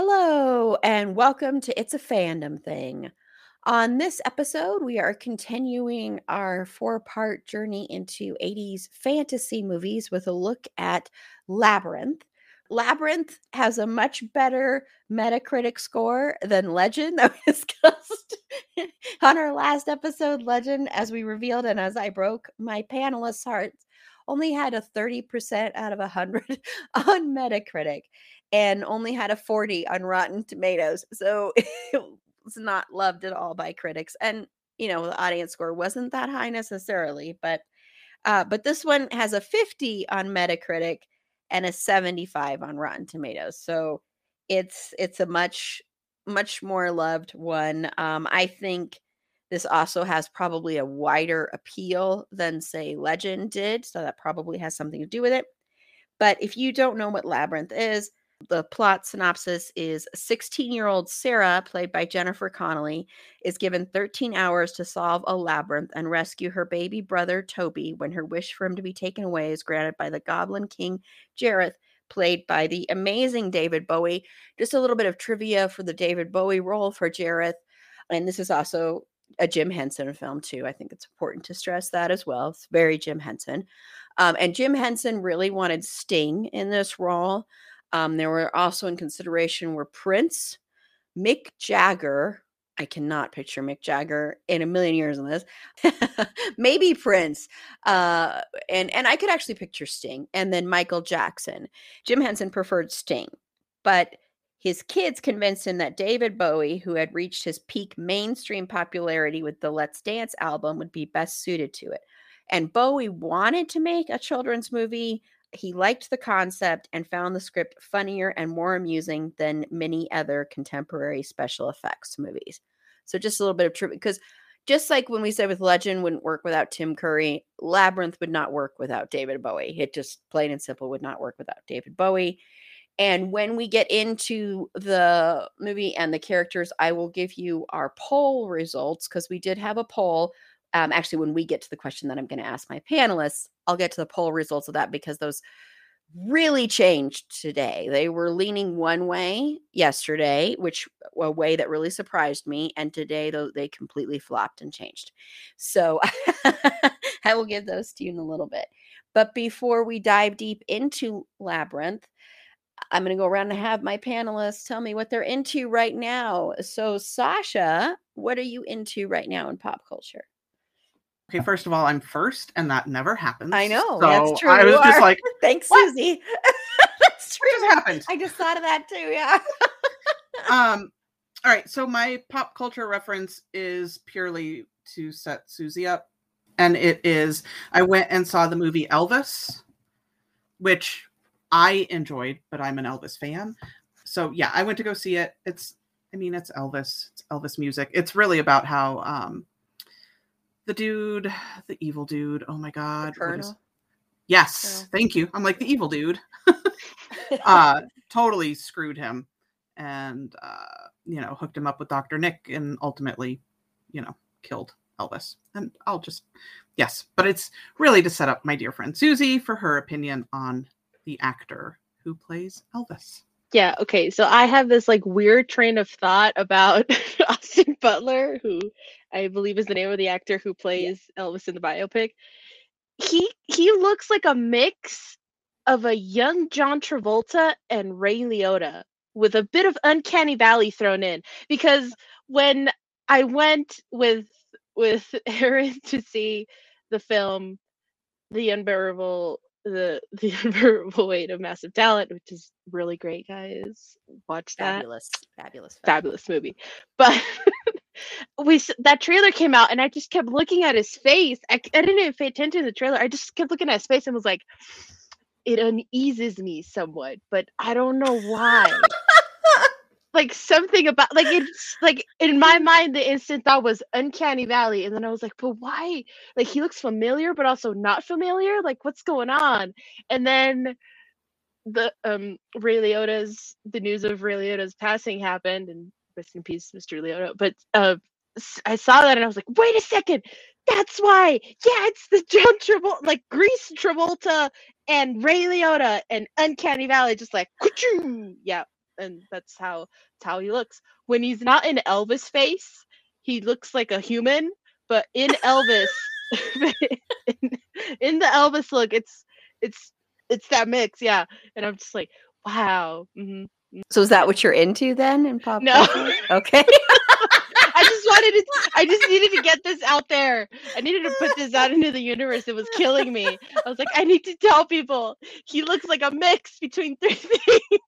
Hello, and welcome to It's a Fandom Thing. On this episode, we are continuing our four part journey into 80s fantasy movies with a look at Labyrinth. Labyrinth has a much better Metacritic score than Legend that we discussed on our last episode. Legend, as we revealed and as I broke my panelists' hearts, only had a 30% out of 100 on Metacritic and only had a 40 on Rotten Tomatoes. So it was not loved at all by critics. And, you know, the audience score wasn't that high necessarily, but uh, but this one has a 50 on Metacritic and a 75 on Rotten Tomatoes. So it's it's a much much more loved one. Um, I think this also has probably a wider appeal than say Legend did, so that probably has something to do with it. But if you don't know what Labyrinth is, the plot synopsis is 16 year old Sarah, played by Jennifer Connelly, is given 13 hours to solve a labyrinth and rescue her baby brother Toby when her wish for him to be taken away is granted by the Goblin King Jareth, played by the amazing David Bowie. Just a little bit of trivia for the David Bowie role for Jareth. And this is also a Jim Henson film, too. I think it's important to stress that as well. It's very Jim Henson. Um, and Jim Henson really wanted Sting in this role. Um, there were also in consideration were Prince, Mick Jagger. I cannot picture Mick Jagger in a million years on this. Maybe Prince, uh, and and I could actually picture Sting, and then Michael Jackson. Jim Henson preferred Sting, but his kids convinced him that David Bowie, who had reached his peak mainstream popularity with the Let's Dance album, would be best suited to it. And Bowie wanted to make a children's movie he liked the concept and found the script funnier and more amusing than many other contemporary special effects movies. So just a little bit of trivia because just like when we said with Legend wouldn't work without Tim Curry, Labyrinth would not work without David Bowie. It just plain and simple would not work without David Bowie. And when we get into the movie and the characters, I will give you our poll results because we did have a poll um, actually, when we get to the question that I'm going to ask my panelists, I'll get to the poll results of that because those really changed today. They were leaning one way yesterday, which a way that really surprised me, and today though they completely flopped and changed. So I will give those to you in a little bit. But before we dive deep into Labyrinth, I'm going to go around and have my panelists tell me what they're into right now. So, Sasha, what are you into right now in pop culture? Okay, first of all, I'm first, and that never happens. I know so that's true. I was just like, "Thanks, what? Susie." that's true. What just happened? I just thought of that too. Yeah. um. All right. So my pop culture reference is purely to set Susie up, and it is I went and saw the movie Elvis, which I enjoyed, but I'm an Elvis fan. So yeah, I went to go see it. It's, I mean, it's Elvis. It's Elvis music. It's really about how um the dude, the evil dude. Oh my god. is- Yes, Oh. thank you. I'm like the evil dude. uh totally screwed him and uh you know, hooked him up with Dr. Nick and ultimately, you know, killed Elvis. And I'll just yes, but it's really to set up my dear friend Susie for her opinion on the actor who plays Elvis. Yeah, okay. So I have this like weird train of thought about Austin Butler, who I believe is the name of the actor who plays Elvis in the biopic. He he looks like a mix of a young John Travolta and Ray Liotta with a bit of uncanny valley thrown in because when I went with with Erin to see the film The Unbearable the the unbearable weight of massive talent, which is really great, guys. Watch that Fabulous, fabulous, fabulous movie. But we that trailer came out, and I just kept looking at his face. I, I didn't even pay attention to the trailer. I just kept looking at his face and was like, it uneases me somewhat, but I don't know why. Like something about like it's like in my mind the instant thought was uncanny valley and then i was like but why? Like he looks familiar but also not familiar? Like what's going on? And then the um ray liotta's the news of ray liotta's passing happened and rest in peace mr liotta but uh i saw that and i was like wait a second that's why yeah it's the john travolta like grease travolta and ray liotta and uncanny valley just like yeah and that's how that's how he looks. When he's not in Elvis face, he looks like a human, but in Elvis, in, in the Elvis look, it's it's it's that mix, yeah. And I'm just like, wow. hmm So is that what you're into then in pop No. culture? Okay. I just wanted to. I just needed to get this out there. I needed to put this out into the universe. It was killing me. I was like, I need to tell people he looks like a mix between three things.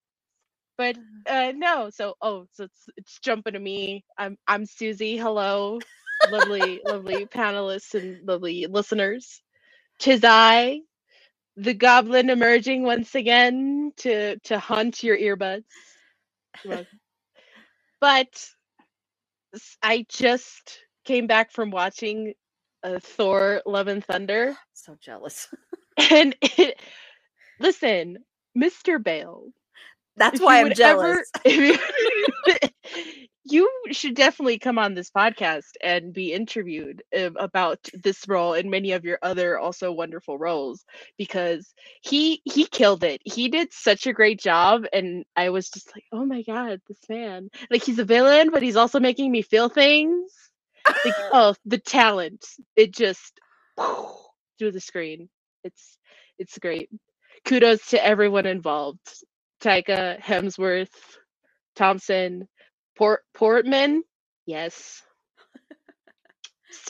But uh, no, so oh, so it's it's jumping to me. I'm I'm Susie. Hello, lovely, lovely panelists and lovely listeners. Tis I, the goblin emerging once again to to haunt your earbuds. But I just came back from watching uh, Thor: Love and Thunder, so jealous. and it. Listen, Mr. Bale. That's why I'm jealous. ever- you, you should definitely come on this podcast and be interviewed uh, about this role and many of your other also wonderful roles because he he killed it. He did such a great job, and I was just like, oh my god, this man! Like he's a villain, but he's also making me feel things. Like, oh, the talent! It just through the screen. It's it's great. Kudos to everyone involved. Taika, Hemsworth, Thompson, Port Portman. Yes.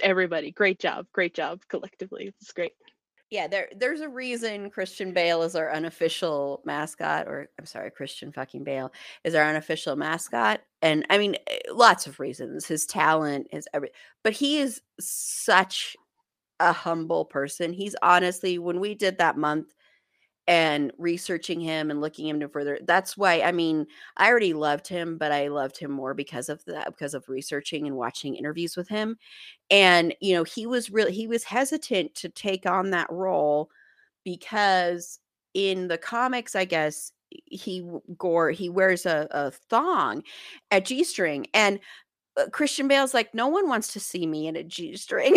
Everybody. Great job. Great job collectively. It's great. yeah, there there's a reason Christian Bale is our unofficial mascot, or I'm sorry, Christian fucking Bale is our unofficial mascot. And I mean, eh, lots of reasons. His talent, his every but he is such a humble person. He's honestly, when we did that month and researching him and looking him no further, that's why I mean, I already loved him, but I loved him more because of that, because of researching and watching interviews with him. And, you know, he was really he was hesitant to take on that role because in the comics, I guess he gore he wears a, a thong, a g-string, and Uh, Christian Bale's like, no one wants to see me in a g-string.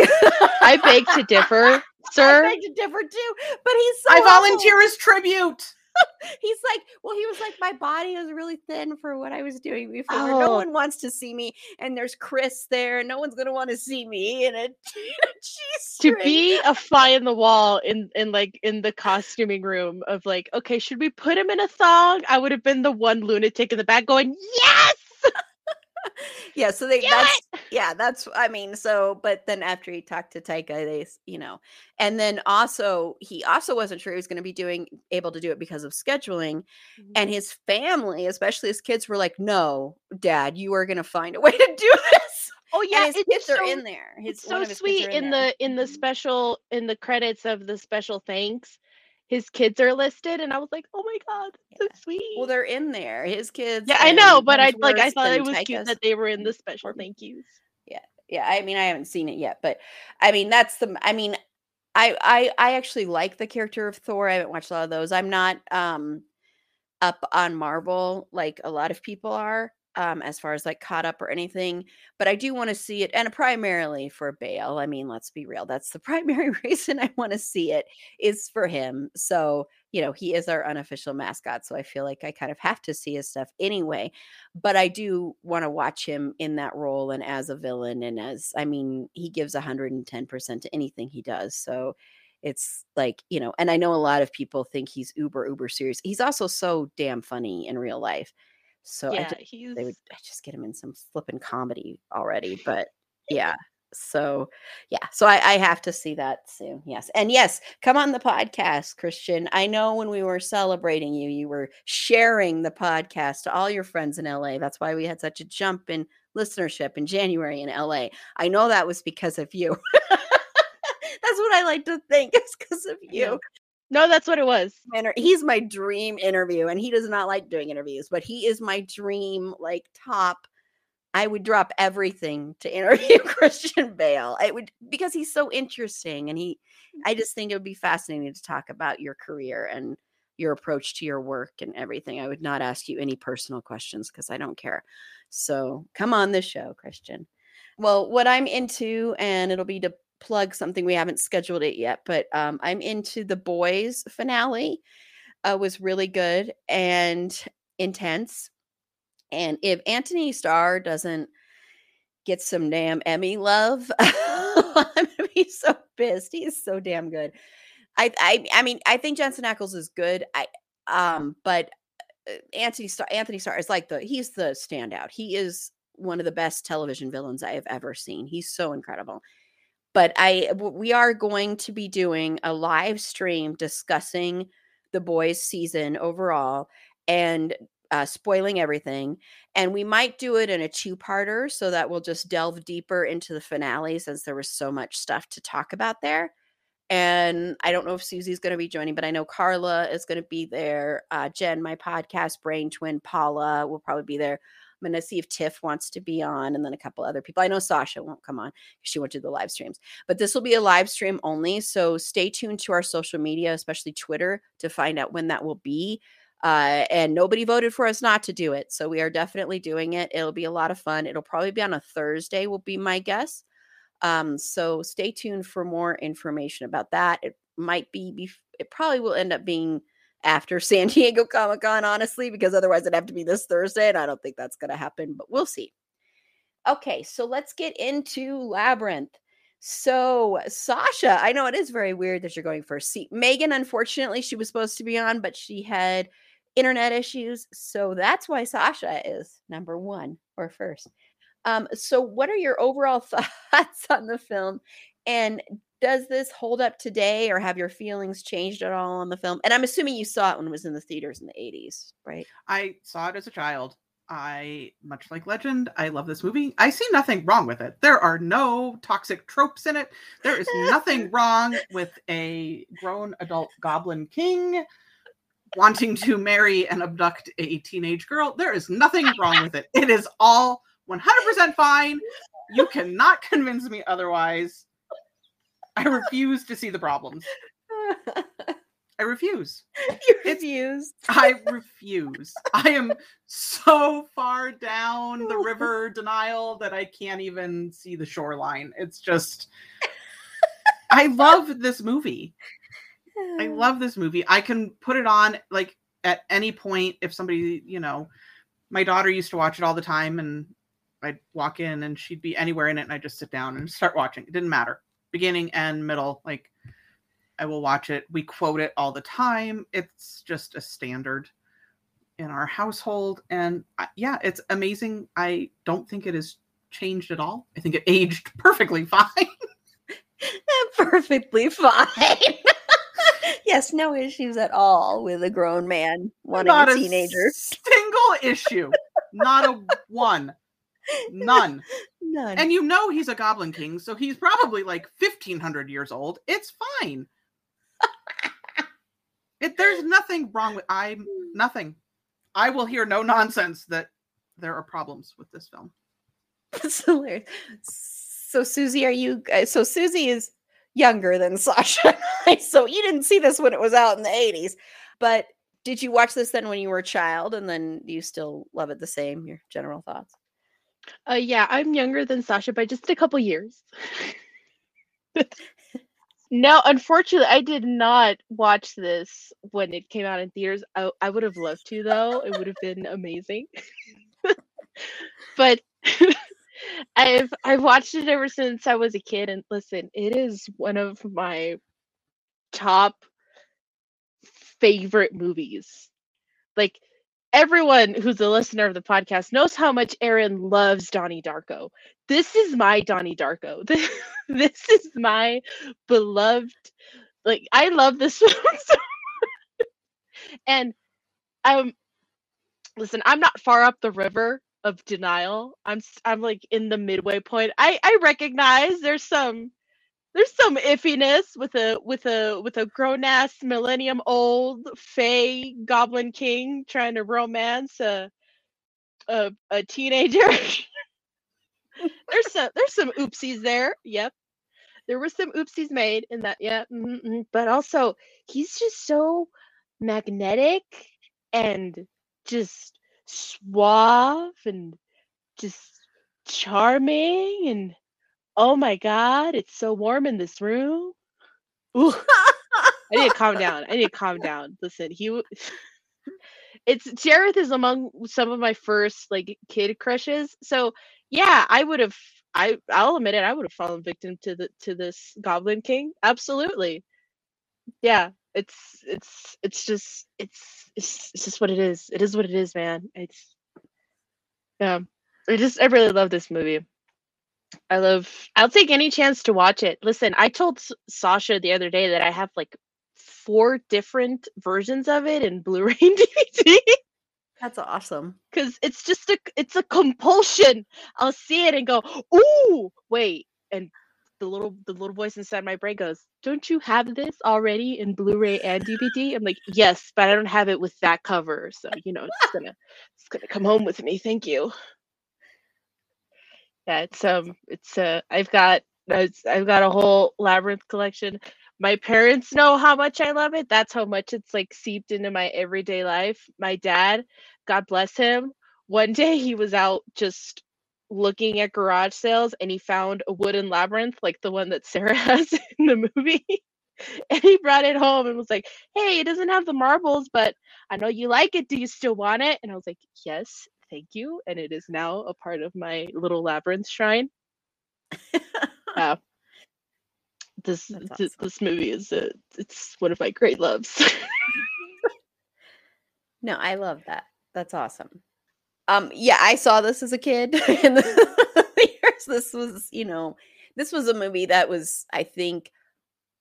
I beg to differ, sir. I sir. beg to differ too, but he's so I humble. volunteer as tribute. He's like, well, he was like, my body is really thin for what I was doing before. No Oh. one wants to see me, and there's Chris there, and no one's gonna want to see me in a, in a to be a fly in the wall in in like in the costuming room of like okay should we put him in a thong i would have been the one lunatic in the back going yes yeah, so they Do that's yeah, that's I mean, so but then after he talked to Taika, they you know, and then also he also wasn't sure he was going to be doing able to do it because of scheduling, and his family, especially his kids, were like, "No, Dad, you are going to find a way to do this." oh yeah and his it's kids are in there. His it's so of his kids sweet are in the in the Mhm. special in the credits of the special thanks his kids are listed and i was like oh my god so sweet Well, they're in there. His kids. yeah i know but i like i thought it was cute that they were in the special Mhm. thank yous yeah yeah i mean i haven't seen it yet but i mean that's the i mean i i i actually like the character of thor i haven't watched a lot of those i'm not um up on marvel like a lot of people are um, as far as like caught up or anything, but I do want to see it, and primarily for Bale. I mean, let's be real. That's the primary reason I want to see it is for him. So, you know, he is our unofficial mascot. So I feel like I kind of have to see his stuff anyway. But I do want to watch him in that role and as a villain. And as, I mean, he gives 110% to anything he does. So it's like, you know, and I know a lot of people think he's uber, uber serious. He's also so damn funny in real life. So I yeah, just, he's they would I just get him in some flipping comedy already. But yeah. So yeah. So I, I have to see that soon. Yes. And yes, come on the podcast, Christian. I know when we were celebrating you, you were sharing the podcast to all your friends in LA. That's why we had such a jump in listenership in January in LA. I know that was because of you. That's what I like to think. It's because of you. No, that's what it was. He's my dream interview, and he does not like doing interviews, but he is my dream, like top. I would drop everything to interview Christian Bale. I would because he's so interesting, and he. I mm-hmm. just think it would be fascinating to talk about your career and your approach to your work and everything. I would not ask you any personal questions because I don't care. So come on this show, Christian. Well, what I'm into, and it'll be to plug something we haven't scheduled it yet, but um, I'm into the boys finale. Uh, was really good and intense. And if Anthony Starr doesn't get some damn Emmy love, I'm gonna be so pissed. He is so damn good. I I I mean I think Jensen Ackles is good. I um but uh, Anthony Anthony Starr is like the he's the standout. He is one of the best television villains I have ever seen. He's so incredible. But I we are going to be doing a live stream discussing the boys season overall and uh, spoiling everything. And we might do it in a two-parter so that we'll just delve deeper into the finale since there was so much stuff to talk about there. And I don't know if Susie's going to be joining, but I know Carla is going to be there. Uh, Jen, my podcast brain twin, Paula will probably be there. I'm going to see if Tiff wants to be on, and then a couple other people. I know Sasha won't come on because she won't do the live streams, but this will be a live stream only. So stay tuned to our social media, especially Twitter, to find out when that will be. Uh, and nobody voted for us not to do it. So we are definitely doing it. It'll be a lot of fun. It'll probably be on a Thursday, will be my guess. Um, so stay tuned for more information about that. It might be, it probably will end up being after San Diego Comic Con, honestly, because otherwise it'd have to be this Thursday, and I don't think that's going to happen, but we'll see. Okay, so let's get into Labyrinth. So, Sasha, I know it is very weird that you're going first. See, Megan, unfortunately, she was supposed to be on, but she had internet issues. So that's why Sasha is number one or first. Um, so, what are your overall thoughts on the film? And does this hold up today, or have your feelings changed at all on the film? And I'm assuming you saw it when it was in the theaters in the 80s, right? I saw it as a child. I, much like Legend, I love this movie. I see nothing wrong with it. There are no toxic tropes in it. There is nothing wrong with a grown adult goblin king wanting to marry and abduct a teenage girl. There is nothing wrong with it. It is all 100% fine. You cannot convince me otherwise. I refuse to see the problems. I refuse. you It's- refused. I refuse. I am so far down the river denial that I can't even see the shoreline. It's just I love this movie. I love this movie. I can put it on like at any point if somebody, you know, my daughter used to watch it all the time and I'd walk in and she'd be anywhere in it and I'd just sit down and start watching. It didn't matter. Beginning and middle, like I will watch it. We quote it all the time. It's just a standard in our household and I- yeah, it's amazing. I don't think it has changed at all. I think it aged perfectly fine. perfectly fine. yes, no issues at all with a grown man wanting Not a teenager. single issue. Not a one. None. None. And you know he's a goblin king, so he's probably like 1500 years old. It's fine. it, there's nothing wrong with I'm nothing. I will hear no nonsense that there are problems with this film. That's hilarious. So Susie, are you? uh, So Susie is younger than Sasha, so you didn't see this when it was out in the '80s. But did you watch this then when you were a child and then you still love it the same? Your general thoughts? Uh, yeah, I'm younger than Sasha by just a couple years. no, unfortunately, I did not watch this when it came out in theaters. I, I would have loved to, though. It would have been amazing. but I've I've watched it ever since I was a kid, and listen, it is one of my top favorite movies. Like everyone who's a listener of the podcast knows how much Erin loves Donnie Darko. This is my Donnie Darko. This, this is my beloved. Like I love this film so and um listen, I'm not far up the river of denial. I'm I'm like in the midway point. I I recognize there's some there's some iffiness with a with a with a grown ass millennium old fey goblin king trying to romance a a, a teenager. there's some there's some oopsies there. Yep. There were some oopsies made in that. Yeah. Mm-hmm. But also he's just so magnetic and just suave and just charming and oh my god, it's so warm in this room. Ooh. I need to calm down. I need to calm down. Listen, he it's Jareth is among some of my first like kid crushes. So yeah, I would have I I'll admit it, I would have fallen victim to the to this Goblin King. Absolutely. Yeah, it's it's it's just it's it's, it's just what it is. It is what it is, man. It's yeah. I just I really love this movie. I love. I'll take any chance to watch it. Listen, I told S- Sasha the other day that I have like four different versions of it in Blu-ray and DVD That's awesome. because it's just a it's a compulsion. I'll see it and go, "Ooh, wait!" And the little the little voice inside my brain goes, "Don't you have this already in Blu-ray and DVD?" I'm like, "Yes, but I don't have it with that cover, so you know it's gonna it's gonna come home with me. Thank you." Yeah, it's um, it's uh, I've got I've got a whole labyrinth collection. My parents know how much I love it. That's how much it's like seeped into my everyday life. My dad, God bless him, one day he was out just looking at garage sales and he found a wooden labyrinth like the one that Sarah has in the movie. and he brought it home and was like, "Hey, it doesn't have the marbles, but I know you like it. Do you still want it?" And I was like, "Yes, thank you." And it is now a part of my little labyrinth shrine. Yeah. This awesome. this movie is a, it's one of my great loves. No, I love that. That's awesome. Um, yeah, I saw this as a kid in the years. This was, you know, this was a movie that was, I think,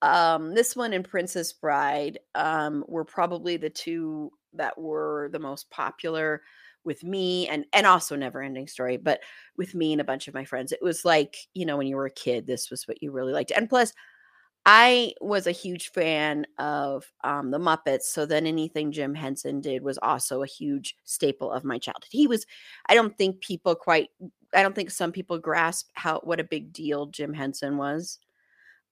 um, this one and Princess Bride um were probably the two that were the most popular with me and and also never ending story but with me and a bunch of my friends it was like you know when you were a kid this was what you really liked and plus I was a huge fan of um, the Muppets. So then anything Jim Henson did was also a huge staple of my childhood. He was, I don't think people quite, I don't think some people grasp how, what a big deal Jim Henson was.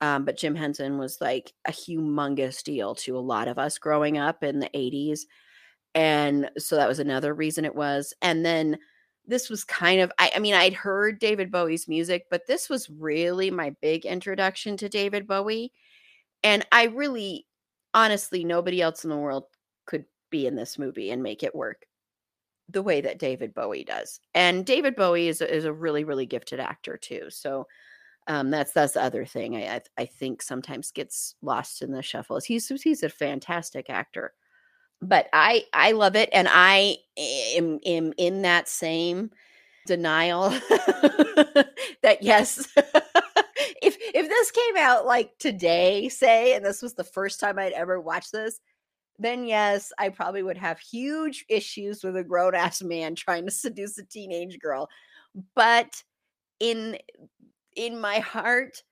Um, but Jim Henson was like a humongous deal to a lot of us growing up in the 80s. And so that was another reason it was. And then this was kind of I, I mean i'd heard david bowie's music but this was really my big introduction to david bowie and i really honestly nobody else in the world could be in this movie and make it work the way that david bowie does and david bowie is a, is a really really gifted actor too so um, that's that's the other thing I, I I think sometimes gets lost in the shuffle. Is he's he's a fantastic actor but I I love it, and I am am in that same denial that yes, if if this came out like today, say, and this was the first time I'd ever watched this, then yes, I probably would have huge issues with a grown ass man trying to seduce a teenage girl, but in in my heart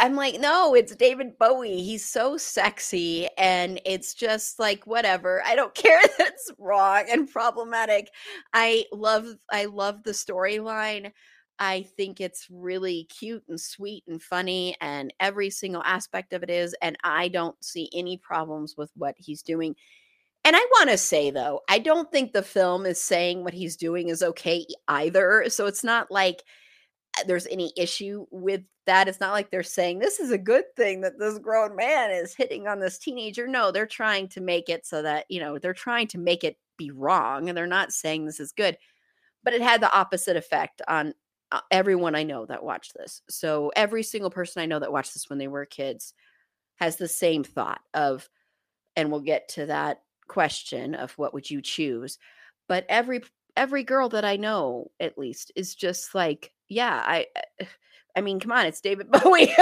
I'm like, no, it's David Bowie. He's so sexy and it's just like whatever. I don't care that it's wrong and problematic. I love I love the storyline. I think it's really cute and sweet and funny, and every single aspect of it is. And I don't see any problems with what he's doing. And I want to say, though, I don't think the film is saying what he's doing is okay either. So it's not like there's any issue with that. It's not like they're saying this is a good thing that this grown man is hitting on this teenager. No, they're trying to make it so that, you know, they're trying to make it be wrong and they're not saying this is good. But it had the opposite effect on uh, everyone I know that watched this. So every single person I know that watched this when they were kids has the same thought of, and we'll get to that question of what would you choose. But every every girl that I know, at least, is just like, yeah, I, uh, I mean, come on, it's David Bowie.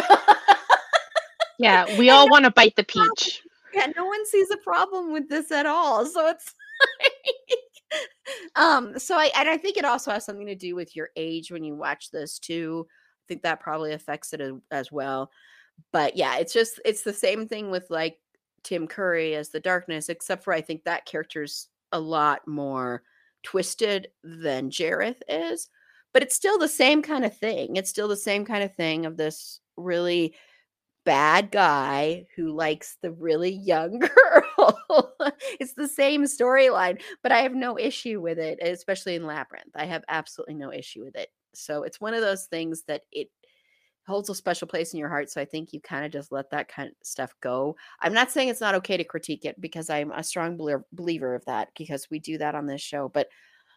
yeah, we all want to bite the peach. Yeah, no one sees a problem with this at all. So it's um so i and i think it also has something to do with your age when you watch this too i think that probably affects it as well but yeah it's just it's the same thing with like tim curry as the darkness except for i think that character's a lot more twisted than jareth is but it's still the same kind of thing it's still the same kind of thing of this really bad guy who likes the really young girl. it's the same storyline, but I have no issue with it, especially in Labyrinth. I have absolutely no issue with it. So it's one of those things that it holds a special place in your heart. So I think you kind of just let that kind of stuff go. I'm not saying it's not okay to critique it because I'm a strong believer of that because we do that on this show, but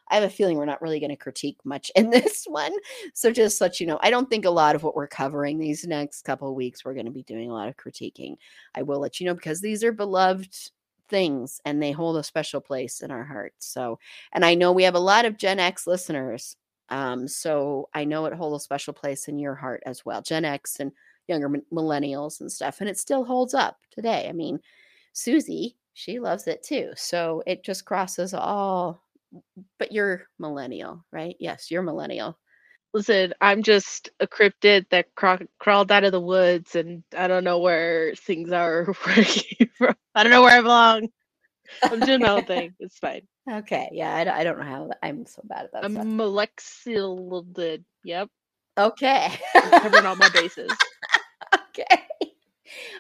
I have a feeling we're not really going to critique much in this one. So just let you know, I don't think a lot of what we're covering these next couple weeks, we're going to be doing a lot of critiquing. I will let you know because these are beloved things and they hold a special place in our hearts. So, and I know we have a lot of Gen X listeners. Um, so I know it holds a special place in your heart as well, Gen X and younger millennials and stuff. And it still holds up today. I mean, Susie, she loves it too. So it just crosses all but you're millennial, right? Yes, you're millennial. Listen, I'm just a cryptid that craw- crawled out of the woods, and I don't know where things are. I don't know where I belong. I'm doing my own thing. It's fine. Okay. Yeah, I, I don't know how I'm so bad at that. I'm molecular. Yep. Okay. I'm covering all my bases. okay.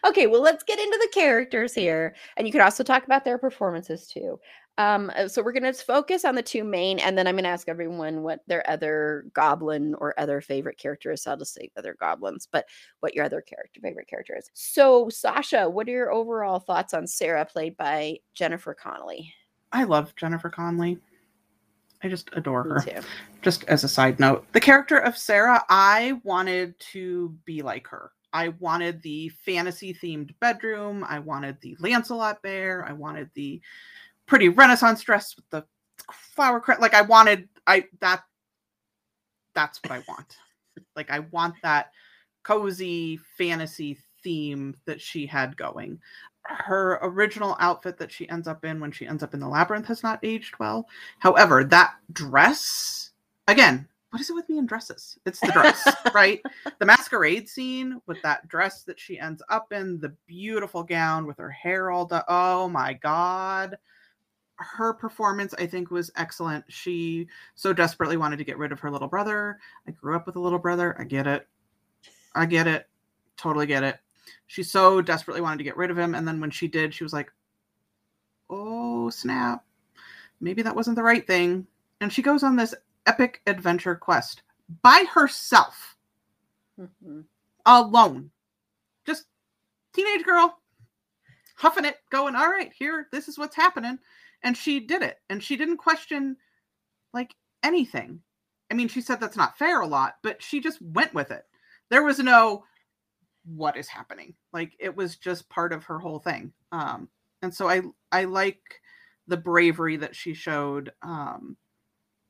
Okay, well, let's get into the characters here. And you could also talk about their performances too. Um, uh, so we're going to focus on the two main, and then I'm going to ask everyone what their other goblin or other favorite character is. So I'll just say other goblins, but what your other character favorite character is. So Sasha, what are your overall thoughts on Sarah, played by Jennifer Connelly? I love Jennifer Connelly. I just adore her. Just as a side note, the character of Sarah, I wanted to be like her. I wanted the fantasy themed bedroom. I wanted the Lancelot bear. I wanted the pretty Renaissance dress with the flower crown. Like I wanted, I that that's what I want. like I want that cozy fantasy theme that she had going. Her original outfit that she ends up in when she ends up in the labyrinth has not aged well. However, that dress, again, what is it with me in dresses? It's the dress, right? The masquerade scene with that dress that she ends up in, the beautiful gown with her hair all done. Oh my God her performance i think was excellent. She so desperately wanted to get rid of her little brother. I grew up with a little brother. I get it. I get it. Totally get it. She so desperately wanted to get rid of him and then when she did she was like oh snap. Maybe that wasn't the right thing. And she goes on this epic adventure quest by herself. Mm-hmm. alone. Just teenage girl. Huffing it. Going all right here this is what's happening and she did it and she didn't question like anything. I mean she said that's not fair a lot but she just went with it. There was no what is happening? Like it was just part of her whole thing. Um and so i i like the bravery that she showed um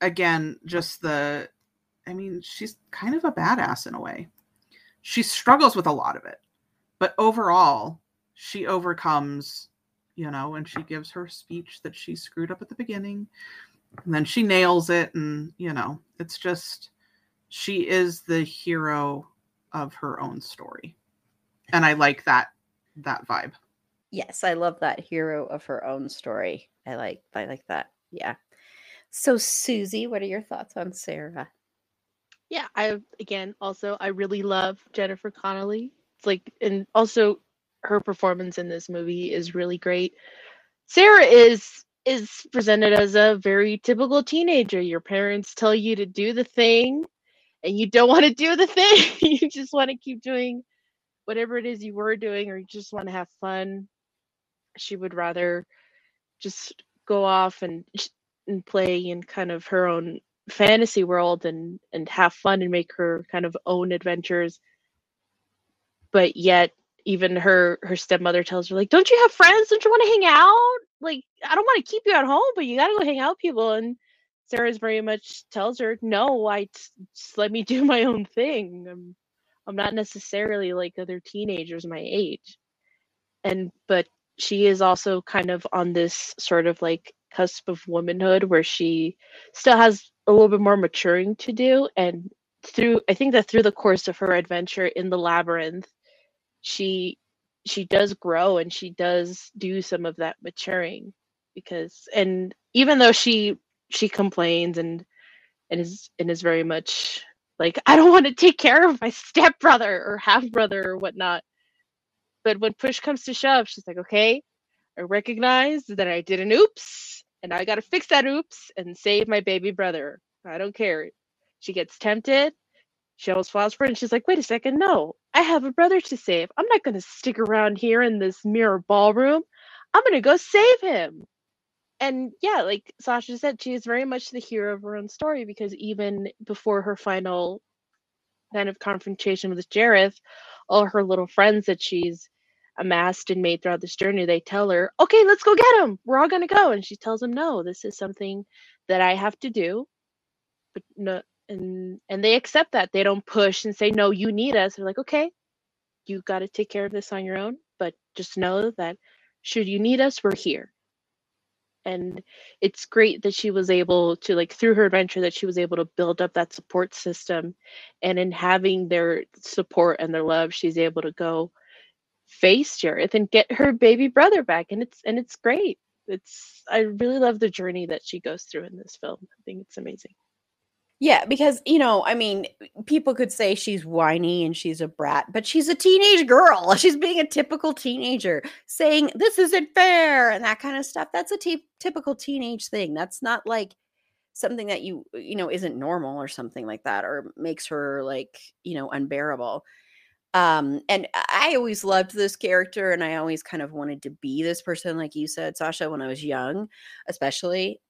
again just the i mean she's kind of a badass in a way. She struggles with a lot of it but overall she overcomes you know, and she gives her speech that she screwed up at the beginning. And then she nails it. And, you know, it's just, she is the hero of her own story. And I like that, that vibe. Yes, I love that hero of her own story. I like, I like that. Yeah. So, Susie, what are your thoughts on Sarah? Yeah, I again also I really love Jennifer Connelly. It's like and also her performance in this movie is really great. Sarah is is presented as a very typical teenager. Your parents tell you to do the thing and you don't want to do the thing. you just want to keep doing whatever it is you were doing or you just want to have fun. She would rather just go off and and play in kind of her own fantasy world and and have fun and make her kind of own adventures but yet even her her stepmother tells her like don't you have friends? Don't you want to hang out? Like i don't want to keep you at home but you gotta go hang out people. And sarah's very much tells her no i just let me do my own thing. I'm i'm not necessarily like other teenagers my age. And but she is also kind of on this sort of like cusp of womanhood where she still has a little bit more maturing to do and through i think that through the course of her adventure in the labyrinth she she does grow and she does do some of that maturing because and even though she she complains and and is and is very much like i don't want to take care of my stepbrother or half brother or whatnot but when push comes to shove she's like okay i recognize that i did an oops and i gotta fix that oops and save my baby brother. I don't care. She gets tempted she almost falls for it and she's like wait a second no I have a brother to save. I'm not going to stick around here in this mirror ballroom. I'm going to go save him. And yeah, like Sasha said, she is very much the hero of her own story because even before her final kind of confrontation with Jareth, all her little friends that she's amassed and made throughout this journey, they tell her, okay, let's go get him. We're all going to go. And she tells them, no, this is something that I have to do. But no, and and they accept that. They don't push and say no you need us. They're like okay you got to take care of this on your own but just know that should you need us we're here. And it's great that she was able to like through her adventure that she was able to build up that support system and in having their support and their love she's able to go face Jareth and get her baby brother back and it's and it's great. It's I really love the journey that she goes through in this film. I think it's amazing yeah, because you know, I mean, people could say she's whiny and she's a brat, but she's a teenage girl. She's being a typical teenager, saying this isn't fair and that kind of stuff. That's a t- typical teenage thing. That's not like something that you you know isn't normal or something like that or makes her like, you know, unbearable. Um and I always loved this character and I always kind of wanted to be this person like you said Sasha when I was young, especially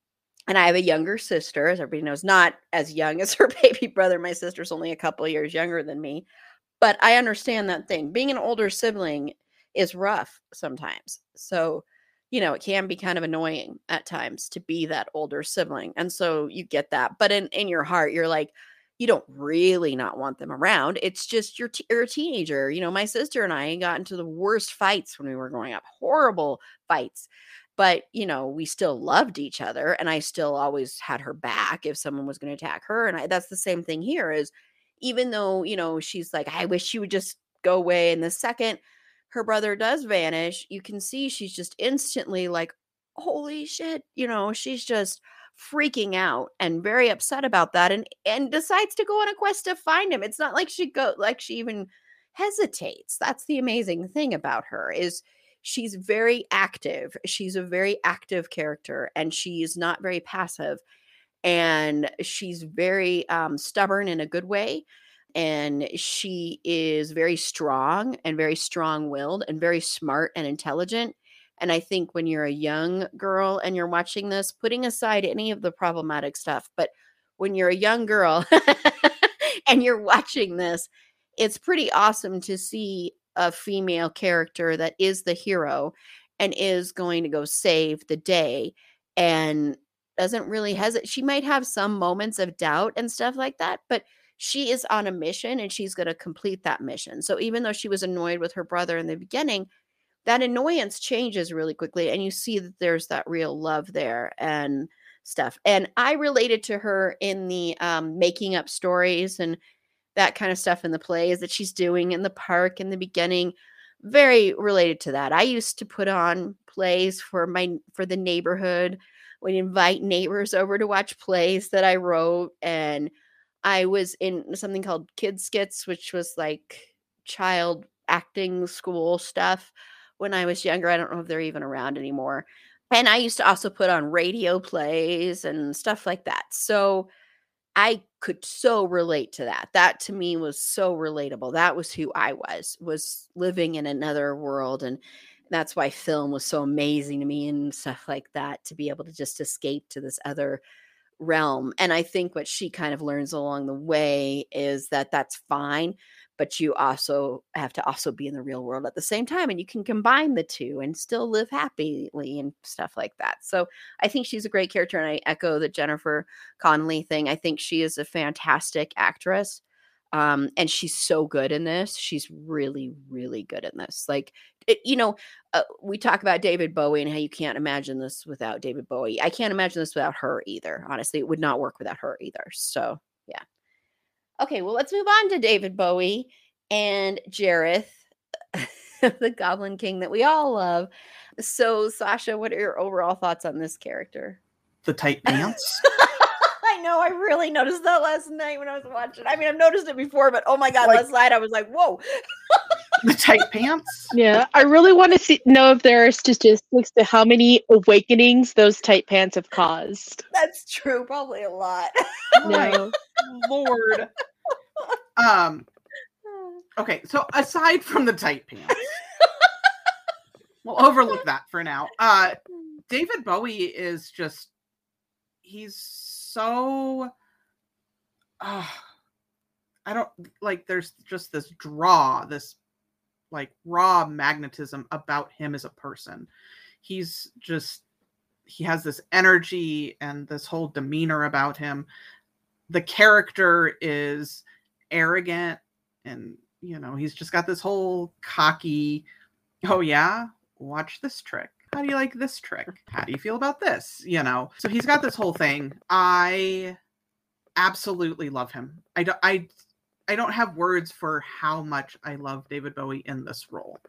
and I have a younger sister, as everybody knows, not as young as her baby brother. My sister's only a couple years younger than me. But I understand that thing. Being an older sibling is rough sometimes. So, you know, it can be kind of annoying at times to be that older sibling. And so you get that. But in, in your heart, you're like, you don't really not want them around. It's just you're, t- you're a teenager. You know, my sister and I got into the worst fights when we were growing up, horrible fights but you know we still loved each other and i still always had her back if someone was going to attack her and I, that's the same thing here is even though you know she's like i wish she would just go away and the second her brother does vanish you can see she's just instantly like holy shit you know she's just freaking out and very upset about that and and decides to go on a quest to find him. It's not like she go like she even hesitates. That's the amazing thing about her is she's very active. She's a very active character and she's not very passive. And she's very um, stubborn in a good way. And she is very strong and very strong willed and very smart and intelligent. And I think when you're a young girl and you're watching this, putting aside any of the problematic stuff, but when you're a young girl and you're watching this, it's pretty awesome to see a female character that is the hero and is going to go save the day and doesn't really hesitate. She might have some moments of doubt and stuff like that, but she is on a mission and she's going to complete that mission. So even though she was annoyed with her brother in the beginning, that annoyance changes really quickly and you see that there's that real love there and stuff. And I related to her in the um, making up stories and that kind of stuff in the plays that she's doing in the park in the beginning very related to that i used to put on plays for my for the neighborhood we invite neighbors over to watch plays that i wrote and I was in something called Kid Skits, which was like child acting school stuff when I was younger. I don't know if they're even around anymore. And I used to also put on radio plays and stuff like that. So I could so relate to that. That to me was so relatable. That was who I was, was living in another world and that's why film was so amazing to me and stuff like that to be able to just escape to this other realm. And I think what she kind of learns along the way is that that's fine, but you also have to also be in the real world at the same time and you can combine the two and still live happily and stuff like that. So I think she's a great character and I echo the Jennifer Connelly thing. I think she is a fantastic actress. Um, and she's so good in this. She's really, really good in this. Like, it, you know, uh, we talk about David Bowie and how you can't imagine this without David Bowie. I can't imagine this without her either. Honestly, it would not work without her either. So. Okay, well, let's move on to David Bowie and Jareth, the Goblin King that we all love. So, Sasha, what are your overall thoughts on this character? The tight pants. I know. I really noticed that last night when I was watching. I mean, I've noticed it before, but oh my god, Like- last night I was like, "Whoa!" the tight pants. Yeah, I really want to see know if there are statistics to how many awakenings those tight pants have caused. That's true. Probably a lot. Oh no. Lord. Um. Okay, so aside from the tight pants, we'll overlook that for now. Uh, David Bowie is just he's so uh, I don't like there's just this draw, this like raw magnetism about him as a person. He's just he has this energy and this whole demeanor about him. The character is arrogant and you know, he's just got this whole cocky, oh yeah, watch this trick. How do you like this trick? How do you feel about this? You know, so he's got this whole thing. I absolutely love him. I don't, I, I don't have words for how much I love David Bowie in this role.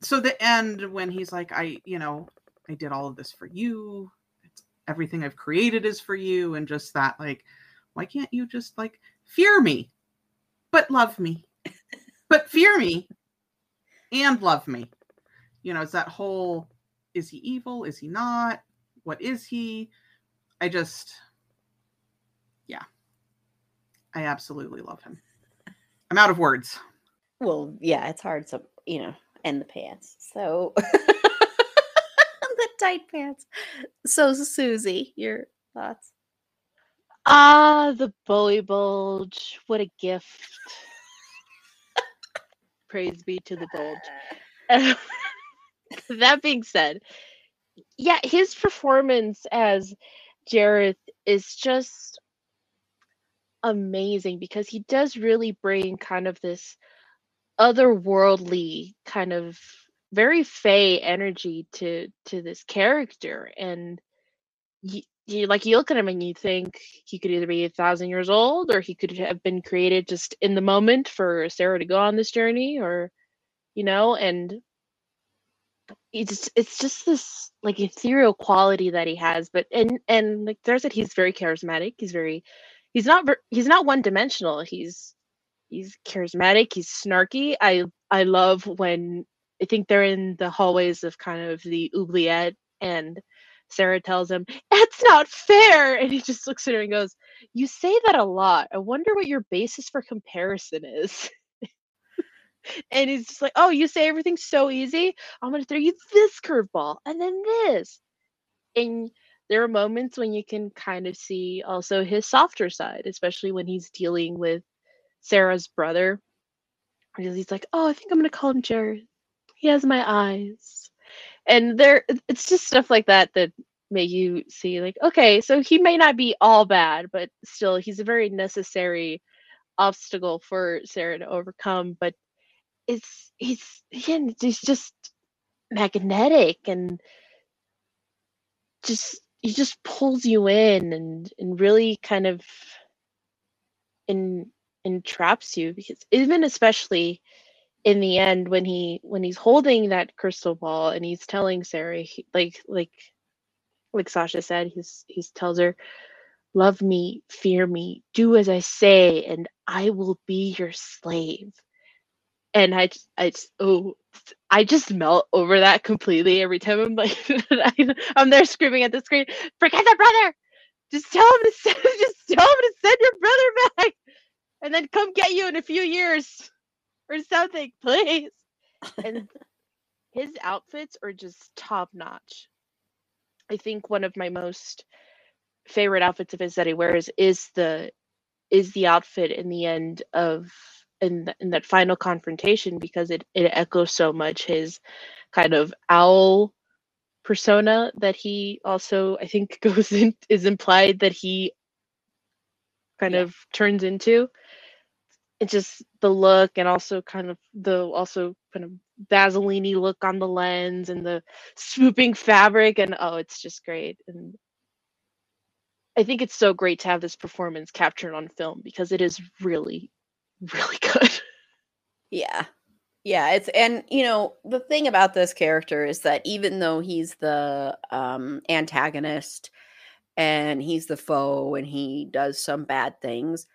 So the end when he's like, I, you know, I did all of this for you. It's everything I've created is for you, and just that, like, why can't you just like fear me, but love me, but fear me, and love me? You know, it's that whole is he evil? Is he not? What is he? I just, yeah, I absolutely love him. I'm out of words. well, yeah, it's hard to you know, and the pants. So the tight pants. So Susi, your thoughts? Ah, the Bowie bulge. What a gift. Praise be to the bulge. that being said, yeah, his performance as Jareth is just amazing because he does really bring kind of this otherworldly kind of very fey energy to to this character and you, like you look at him and you think he could either be a thousand years old or he could have been created just in the moment for sarah to go on this journey or you know and it's it's just this like ethereal quality that he has but and and like there's it he's very charismatic he's very he's not he's not one dimensional he's he's charismatic he's snarky. I i love when i think they're in the hallways of kind of the oubliette and sarah tells him that's not fair. And he just looks at her and goes you say that a lot. I wonder what your basis for comparison is. And he's just like oh you say everything's so easy? I'm going to throw you this curveball and then this. And there are moments when you can kind of see also his softer side especially when he's dealing with sarah's brother because he's like oh i think i'm going to call him Jareth. He has my eyes and there it's just stuff like that that make you see like okay so he may not be all bad but still he's a very necessary obstacle for sarah to overcome but it's he's again he's just magnetic and just he just pulls you in and and really kind of in entraps you because even especially in the end when he when he's holding that crystal ball and he's telling Sarah he, like like like Sasha said he's he's tells her love me, fear me, do as I say, and I will be your slave. And I, I, just, oh, I just melt over that completely every time. I'm like, I'm there screaming at the screen, forget the brother, just tell him to send, just tell him to send your brother back, and then come get you in a few years or something, please. And his outfits are just top notch. I think one of my most favorite outfits of his that he wears is the is the outfit in the end of in, the, in that final confrontation because it, it echoes so much his kind of owl persona that he also I think goes in is implied that he kind yeah. of turns into. It's just the look and also kind of the also kind of Vaseline look on the lens and the swooping fabric and oh it's just great and I think it's so great to have this performance captured on film because it is really really good. Yeah. Yeah, it's and you know, the thing about this character is that even though he's the um antagonist and he's the foe and he does some bad things,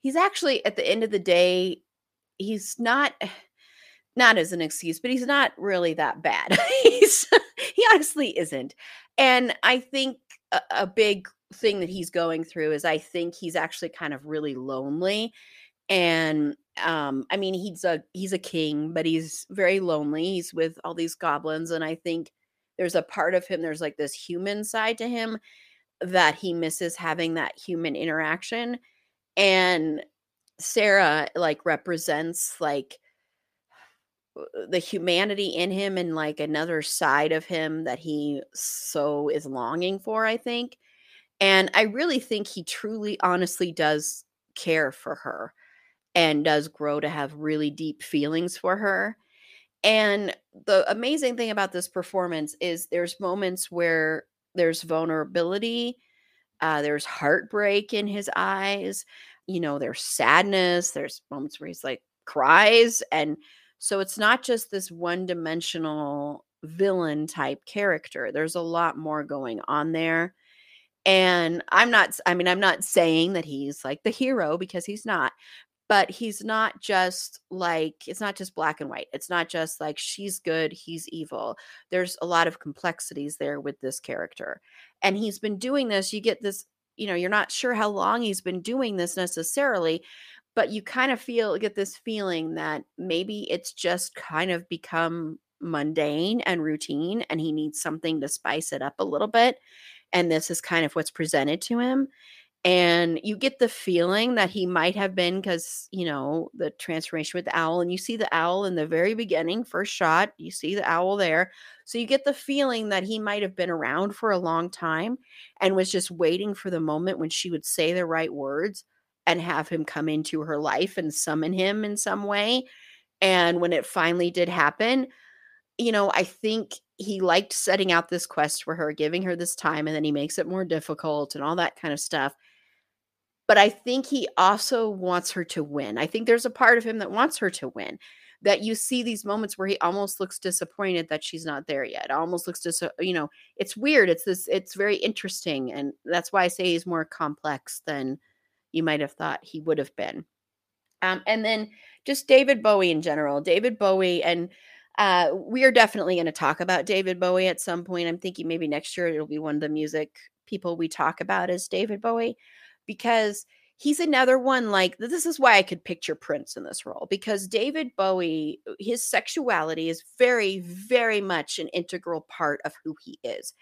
he's actually at the end of the day he's not not as an excuse, but he's not really that bad. he's he honestly isn't. And I think a, a big thing that he's going through is I think he's actually kind of really lonely and um i mean he's a he's a king but he's very lonely he's with all these goblins and i think there's a part of him there's like this human side to him that he misses having that human interaction and sarah like represents like uh, the humanity in him and like another side of him that he so is longing for i think and i really think he truly honestly does care for her and does grow to have really deep feelings for her. And the amazing thing about this performance is there's moments where there's vulnerability, uh, there's heartbreak in his eyes, you know, there's sadness, there's moments where he's like cries. And so it's not just this one dimensional villain type character, there's a lot more going on there. And I'm not, I mean, I'm not saying that he's like the hero because he's not, but he's not just like it's not just black and white it's not just like she's good he's evil there's a lot of complexities there with this character and he's been doing this you get this you know you're not sure how long he's been doing this necessarily but you kind of feel get this feeling that maybe it's just kind of become mundane and routine and he needs something to spice it up a little bit and this is kind of what's presented to him and you get the feeling that he might have been because you know the transformation with the owl and you see the owl in the very beginning first shot you see the owl there. So you get the feeling that he might have been around for a long time and was just waiting for the moment when she would say the right words and have him come into her life and summon him in some way. And when it finally did happen you know i think he liked setting out this quest for her giving her this time and then he makes it more difficult and all that kind of stuff but I think he also wants her to win. I think there's a part of him that wants her to win. That you see these moments where he almost looks disappointed that she's not there yet. Almost looks dis you know, it's weird. It's this it's very interesting and that's why I say he's more complex than you might have thought he would have been. Um, and then just David Bowie in general. David Bowie and uh, we are definitely going to talk about David Bowie at some point. I'm thinking maybe next year it'll be one of the music people we talk about is David Bowie because he's another one like this is why I could picture Prince in this role because David Bowie uh, his sexuality is very very much an integral part of who he is.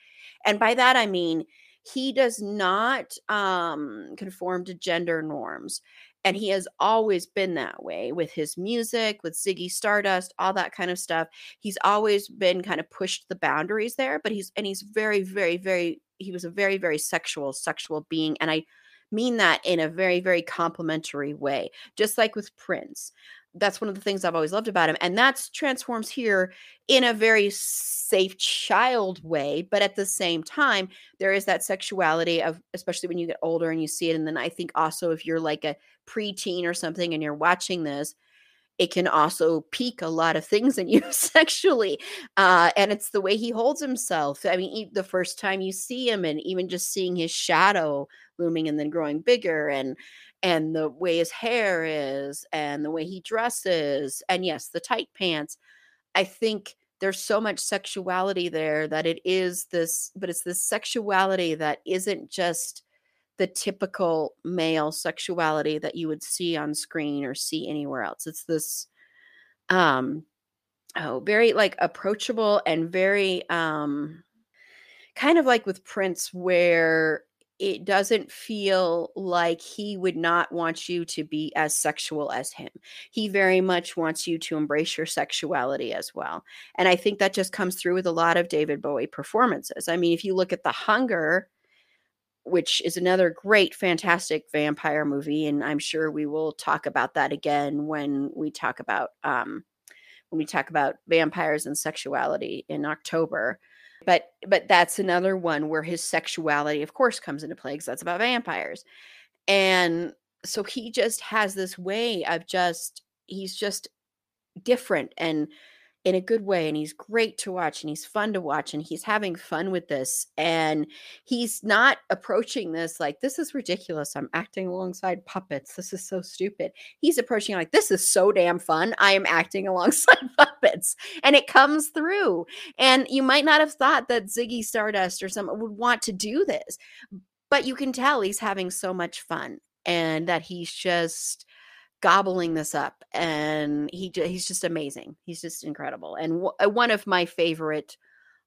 And by that I mean he does not um conform to gender norms and he has always been that way with his music with ziggy stardust all that kind of stuff he's always been kind of pushed the boundaries there but he's and he's very very very he was a very very sexual sexual being and i mean that in a very, very complimentary way, just like with Prince. That's one of the things I've always loved about him. And that's transforms here in a very safe child way. But at the same time, there is that sexuality of, especially when you get older and you see it. And then I think also if you're like a preteen or something and you're watching this, it can also pique a lot of things in you sexually. Uh, and it's the way he holds himself. I mean, the first time you see him, and even just seeing his shadow looming and then growing bigger, and and the way his hair is, and the way he dresses, and yes, the tight pants. I think there's so much sexuality there that it is this, but it's this sexuality that isn't just the typical male sexuality that you would see on screen or see anywhere else. It's this um oh, very like approachable and very um kind of like with Prince where it doesn't feel like he would not want you to be as sexual as him. He very much wants you to embrace your sexuality as well. And I think that just comes through with a lot of David Bowie performances. I mean, if you look at The Hunger, which is another great, fantastic vampire movie, and I'm sure we will talk about that again when we talk about um, when we talk about vampires and sexuality in October. But but that's another one where his sexuality, of course, comes into play because that's about vampires, and so he just has this way of just he's just different and in a good way and he's great to watch and he's fun to watch and he's having fun with this and he's not approaching this like this is ridiculous i'm acting alongside puppets this is so stupid. He's approaching like this is so damn fun i am acting alongside puppets and it comes through and you might not have thought that ziggy stardust or someone would want to do this but you can tell he's having so much fun and that he's just gobbling this up and he he's just amazing. He's just incredible and w- uh, one of my favorite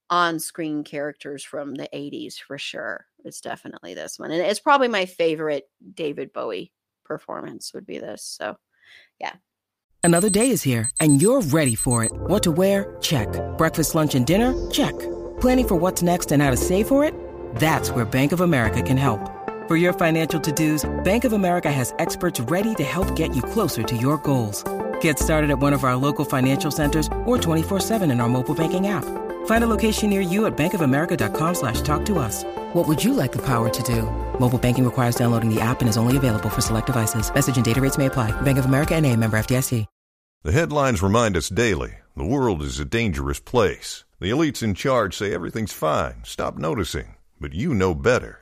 on-screen characters from the 80s for sure it's definitely this one and it's probably my favorite david bowie performance would be this so yeah. Another day is here and you're ready for it. What to wear? Check. Breakfast lunch and dinner? Check. Planning for what's next and how to save for it? That's where bank of america can help for your financial to-dos, Bank of America has experts ready to help get you closer to your goals. Get started at one of our local financial centers or 24-7 in our mobile banking app. Find a location near you at bankofamerica.com slash talk to us. What would you like the power to do? Mobile banking requires downloading the app and is only available for select devices. Message and data rates may apply. Bank of America and a member FDIC. The headlines remind us daily the world is a dangerous place. The elites in charge say everything's fine. Stop noticing. But you know better.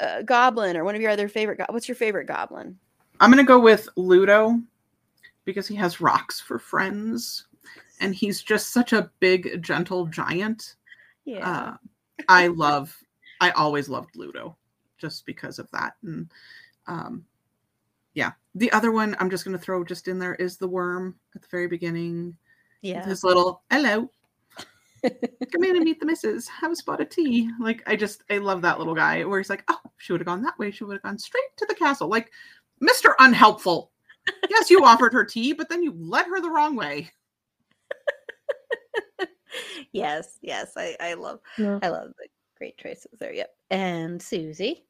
uh, goblin or one of your other favorite go- what's your favorite goblin I'm gonna go with Ludo because he has rocks for friends, and he's just such a big, gentle giant. yeah Uh, I love. I always loved Ludo, just because of that. And um, yeah, the other one I'm just gonna throw just in there is the worm at the very beginning. yeah His little hello. Come in and meet the missus. Have a spot of tea. Like I just I love that little guy where he's like, oh, she would have gone that way. She would have gone straight to the castle. Like Mr. Unhelpful. Yes, you offered her tea, but then you led her the wrong way. yes yes i i love Yeah. i love the great choices there yep and susi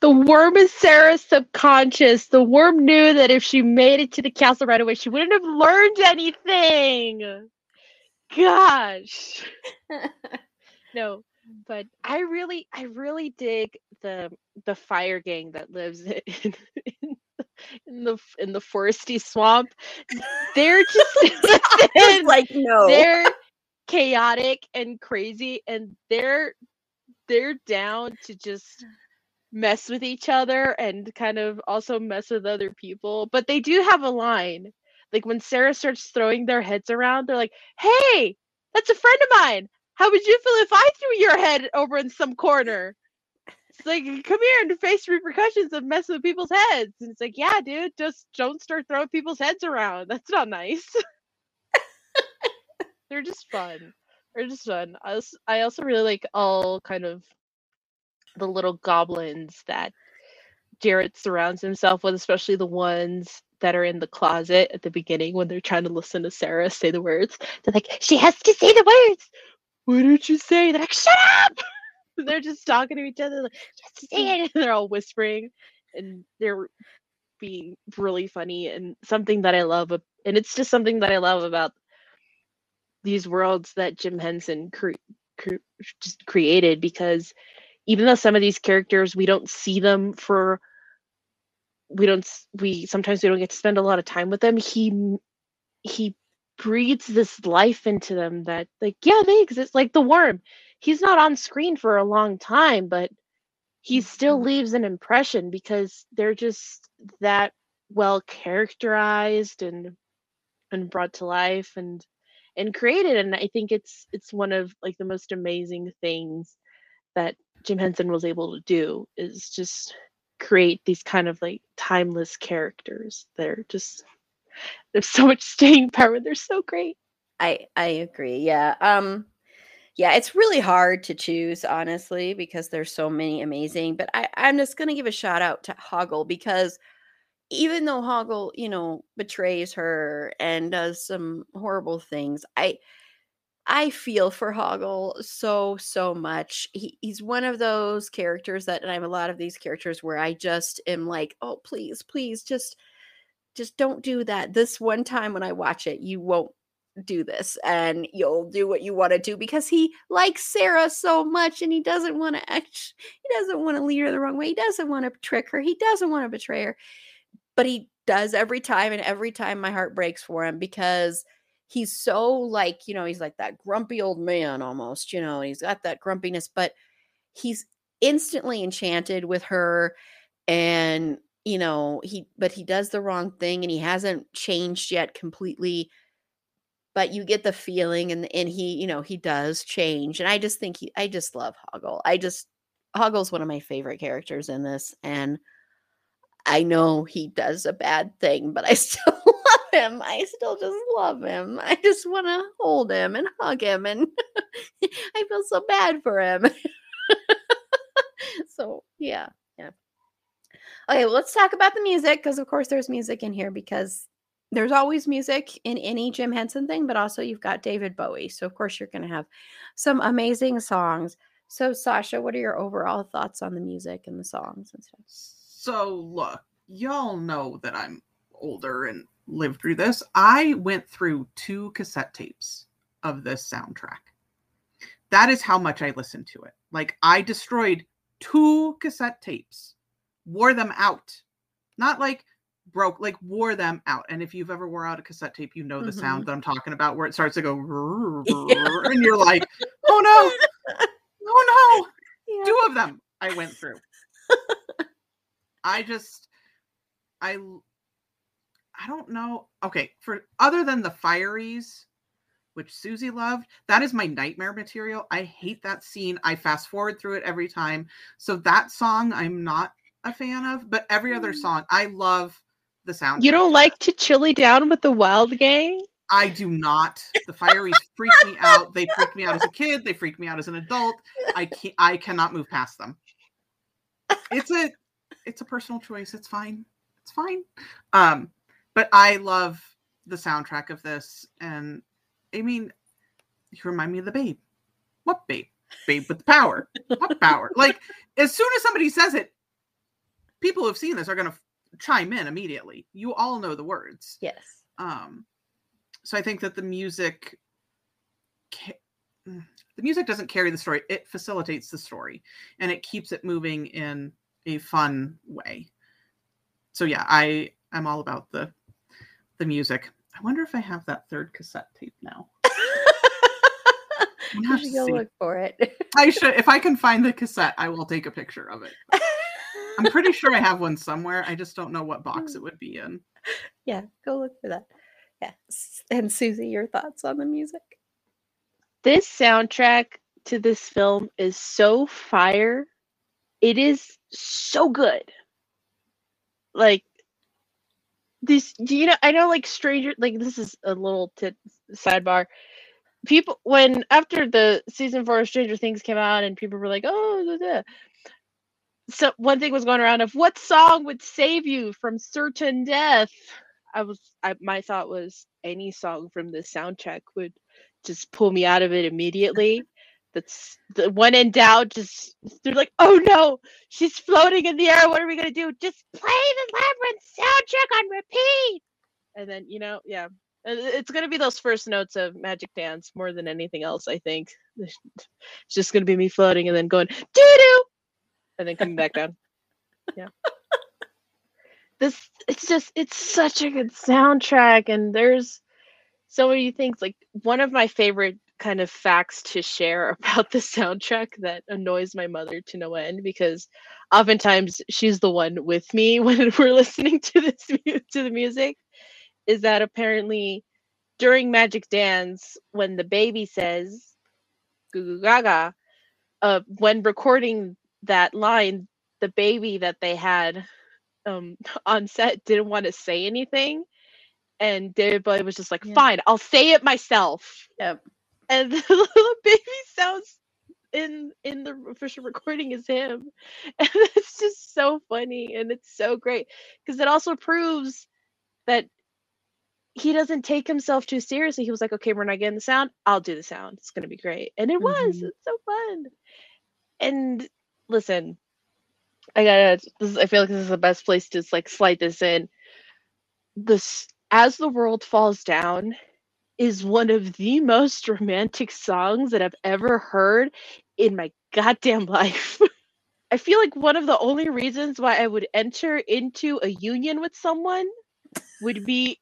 The worm is Sarah's subconscious. The worm knew that if she made it to the castle right away, she wouldn't have learned anything. Gosh. No, but I really, I really dig the the fire gang that lives in, in, in the in the foresty swamp. They're just listen, like no they're chaotic and crazy and they're they're down to just mess with each other and kind of also mess with other people but they do have a line like when sarah starts throwing their heads around they're like hey that's a friend of mine How would you feel if I threw your head over in some corner? It's like, come here and face repercussions of messing with people's heads. And it's like, yeah, dude, just don't start throwing people's heads around. That's not nice. They're just fun. They're just fun. I also, really like all kind of the little goblins that Jareth surrounds himself with, especially the ones that are in the closet at the beginning when they're trying to listen to Sarah say the words. They're like, she has to say the words. What did you say? They're like, shut up. they're just talking to each other, like, just say it. And they're all whispering and they're being really funny and something that I love. And it's just something that I love about these worlds that Jim Henson cre- cre- just created because even though some of these characters we don't see them for we don't we sometimes we don't get to spend a lot of time with them. He he breathes this life into them that like yeah they exist like the worm. He's not on screen for a long time but he still Mm-hmm. leaves an impression because they're just that well characterized and and brought to life and and created. And i think it's it's one of like the most amazing things that jim henson was able to do is just create these kind of like timeless characters that are just there's so much staying power they're so great I I agree. Yeah. Um yeah, it's really hard to choose honestly because there's so many amazing, but I I'm just to give a shout out to Hoggle because even though Hoggle, you know, betrays her and does some horrible things, I I feel for Hoggle so so much. He, he's one of those characters that and I have a lot of these characters where I just am like, "Oh, please, please just just don't do that. This one time when I watch it, you won't do this and you'll do what you want to do because he likes Sarah so much and he doesn't want to act he doesn't want to lead her the wrong way. He doesn't want to trick her. He doesn't want to betray her. But he does every time and every time my heart breaks for him because he's so like, you know, he's like that grumpy old man almost, you know, he's got that grumpiness, but he's instantly enchanted with her and you know, he but he does the wrong thing and he hasn't changed yet completely but you get the feeling and and he you know he does change and i just think he i just love hoggle. I just hoggle's one of my favorite characters in this and i know he does a bad thing but i still him i still just love him i just want to hold him and hug him and i feel so bad for him so yeah yeah okay well, let's talk about the music because of course there's music in here because there's always music in any Jim Henson thing, but also you've got David Bowie. So of course you're going to have some amazing songs. So Sasha, what are your overall thoughts on the music and the songs and stuff? So look, y'all know that I'm older and lived through this. I went through two cassette tapes of this soundtrack. That is how much I listened to it. Like I destroyed two cassette tapes, wore them out. Not like broke, like wore them out. And if you've ever wore out a cassette tape, you know the sound mm-hmm. that I'm talking about where it starts to go and you're like, "Oh no. Oh no." Yeah. two of them I went through. I just I I don't know. Okay, for other than the fireys, which Susi loved, that is my nightmare material. I hate that scene. I fast forward through it every time. So that song I'm not a fan of, but every other song I love the sound. you don't like to chilly down with the wild gang I do not. The fireys freak me out. They freak me out as a kid. They freak me out as an adult. I can't. I cannot move past them. It's a, it's a personal choice. It's fine. It's fine. Um, but I love the soundtrack of this, and I mean, you remind me of the Babe. What Babe? Babe with the power. What power? Like as soon as somebody says it, people who've seen this are gonna chime in immediately. You all know the words Yes. um so i think that the music ca- the music doesn't carry the story it facilitates the story and it keeps it moving in a fun way so yeah i i'm all about the the music i wonder if i have that third cassette tape now You should go see. look for it. i should if i can find the cassette i will take a picture of it i'm pretty sure i have one somewhere i just don't know what box hmm. it would be in yeah, go look for that. Yes. And Susi, your thoughts on the music? this soundtrack to this film is so fire. It is so good. Like this do you know I know like stranger like this is a little tit sidebar. People when after the season four of Stranger Things came out and people were like, oh so one thing was going around of what song would save you from certain death? I was I my thought was any song from the soundtrack would just pull me out of it immediately. That's the one in doubt. Just they're like, oh no, she's floating in the air. What are we gonna do? Just play the labyrinth soundtrack on repeat. And then you know, yeah, it's gonna be those first notes of Magic Dance more than anything else. I think it's just gonna be me floating and then going doo doo, and then coming back down. Yeah. This it's just it's such a good soundtrack, and there's so many things. Like one of my favorite kind of facts to share about the soundtrack that annoys my mother to no end because oftentimes she's the one with me when we're listening to this to the music is that apparently during Magic Dance when the baby says goo goo gaga uh when recording that line the baby that they had um on set didn't want to say anything and David Bowie was just like, Yeah. "Fine, I'll say it myself." Yep. And the little baby sounds in in the official recording is him, and it's just so funny and it's so great because it also proves that he doesn't take himself too seriously. He was like, "Okay, we're not getting the sound. I'll do the sound. It's gonna be great," and it was. Mhm. It's so fun. And listen, I gotta. This is, I feel like this is the best place to like slide this in. This as the world falls down is one of the most romantic songs that I've ever heard in my goddamn life. I feel like one of the only reasons why I would enter into a union with someone would be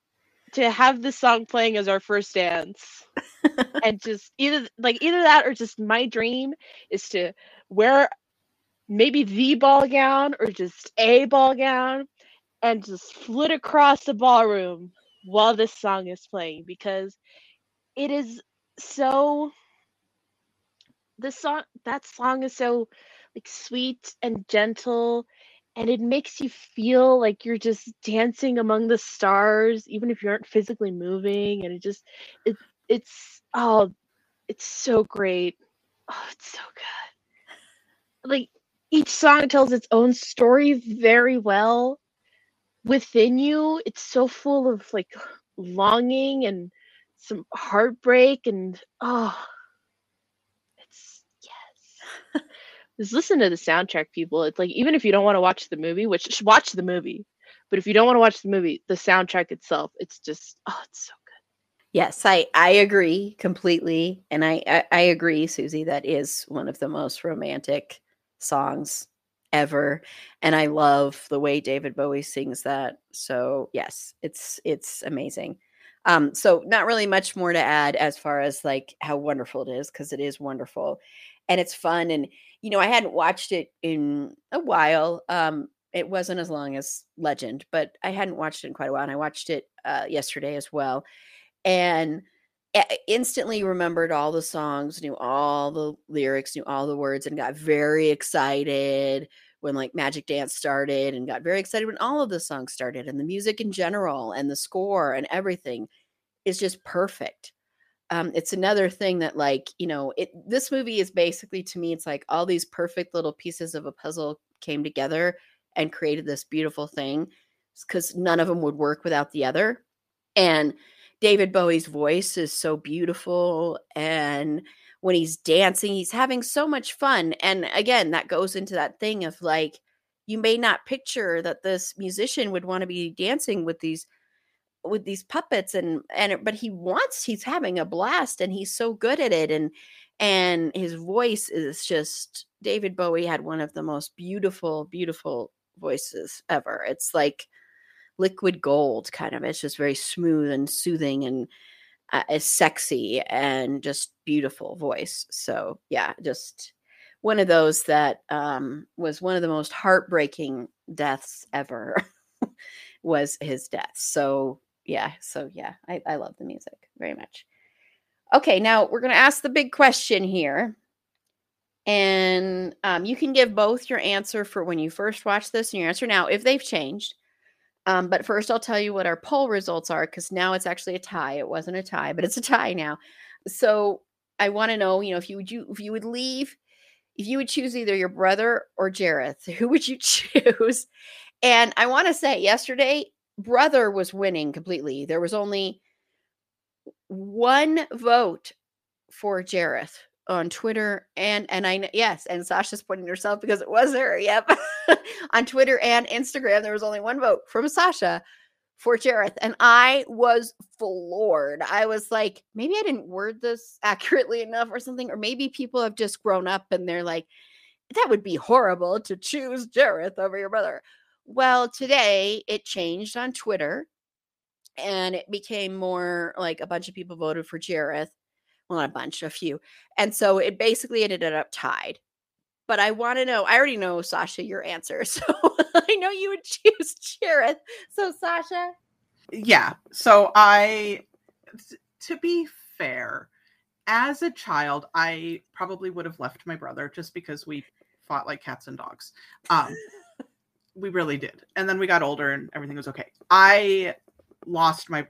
to have this song playing as our first dance. and just either like either that or just my dream is to wear maybe the ball gown or just a ball gown and just flit across the ballroom while this song is playing because it is so this song that song is so like sweet and gentle and it makes you feel like you're just dancing among the stars even if you aren't physically moving and it just it it's oh it's so great. Oh it's so good. Like each song tells its own story very well within you it's so full of like longing and some heartbreak and oh it's yes just listen to the soundtrack people it's like even if you don't want to watch the movie which watch the movie but if you don't want to watch the movie the soundtrack itself it's just oh it's so good Yes, I I agree completely, and I, I I agree, Susi. That is one of the most romantic songs ever, and I love the way David Bowie sings that. So yes, it's it's amazing. Um, so not really much more to add as far as like how wonderful it is because it is wonderful, and it's fun. And you know, I hadn't watched it in a while. Um, it wasn't as long as Legend, but I hadn't watched it in quite a while, and I watched it uh, yesterday as well and instantly remembered all the songs, knew all the lyrics, knew all the words, and got very excited when like Magic Dance started, and got very excited when all of the songs started, and the music in general, and the score, and everything is just perfect. Um, it's another thing that like you know it this movie is basically to me it's like all these perfect little pieces of a puzzle came together and created this beautiful thing because none of them would work without the other and David Bowie's voice is so beautiful and when he's dancing he's having so much fun and again that goes into that thing of like you may not picture that this musician would want to be dancing with these with these puppets and and but he wants he's having a blast and he's so good at it and and his voice is just David Bowie had one of the most beautiful beautiful voices ever. It's like liquid gold kind of it's just very smooth and soothing and uh, sexy and just beautiful voice so yeah just one of those that um was one of the most heartbreaking deaths ever was his death so yeah so yeah I, I love the music very much Okay, now we're going to ask the big question here. And um, you can give both your answer for when you first watched this and your answer now if they've changed. Um, but first, I'll tell you what our poll results are because now it's actually a tie. It wasn't a tie, but it's a tie now. So I want to know, you know, if you would you if you would leave, if you would choose either your brother or Jareth, who would you choose? And I want to say, yesterday, brother was winning completely. There was only one vote for Jareth on Twitter and and I yes, and Sasha's pointing herself because it was her. Yep. on Twitter and Instagram, there was only one vote from Sasha for Jareth. And I was floored. I was like, maybe I didn't word this accurately enough or something, or maybe people have just grown up and they're like, that would be horrible to choose Jareth over your brother. Well, today it changed on Twitter and it became more like a bunch of people voted for Jareth well, not a bunch, a few. And so it basically ended up tied. But I want to know, I already know, Sasha, your answer. So I know you would choose Jareth. So, Sasha? Yeah. So I, to be fair, as a child, I probably would have left my brother just because we fought like cats and dogs. Um, we really did. And then we got older and everything was okay. I lost my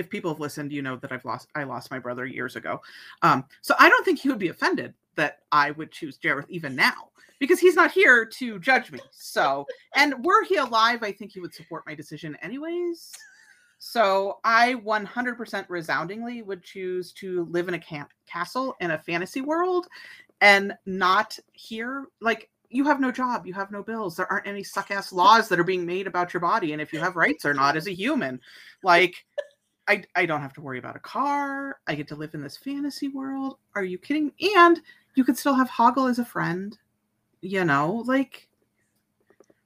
if people have listened, you know that I've lost I lost my brother years ago. Um, so I don't think he would be offended that I would choose Jareth even now because he's not here to judge me. So, and were he alive, I think he would support my decision anyways. So I 100% resoundingly would choose to live in a camp castle in a fantasy world and not here like you have no job, you have no bills. There aren't any suck ass laws that are being made about your body and if you have rights or not as a human. Like I, I don't have to worry about a car. I get to live in this fantasy world. Are you kidding? And you could still have Hoggle as a friend. You know, like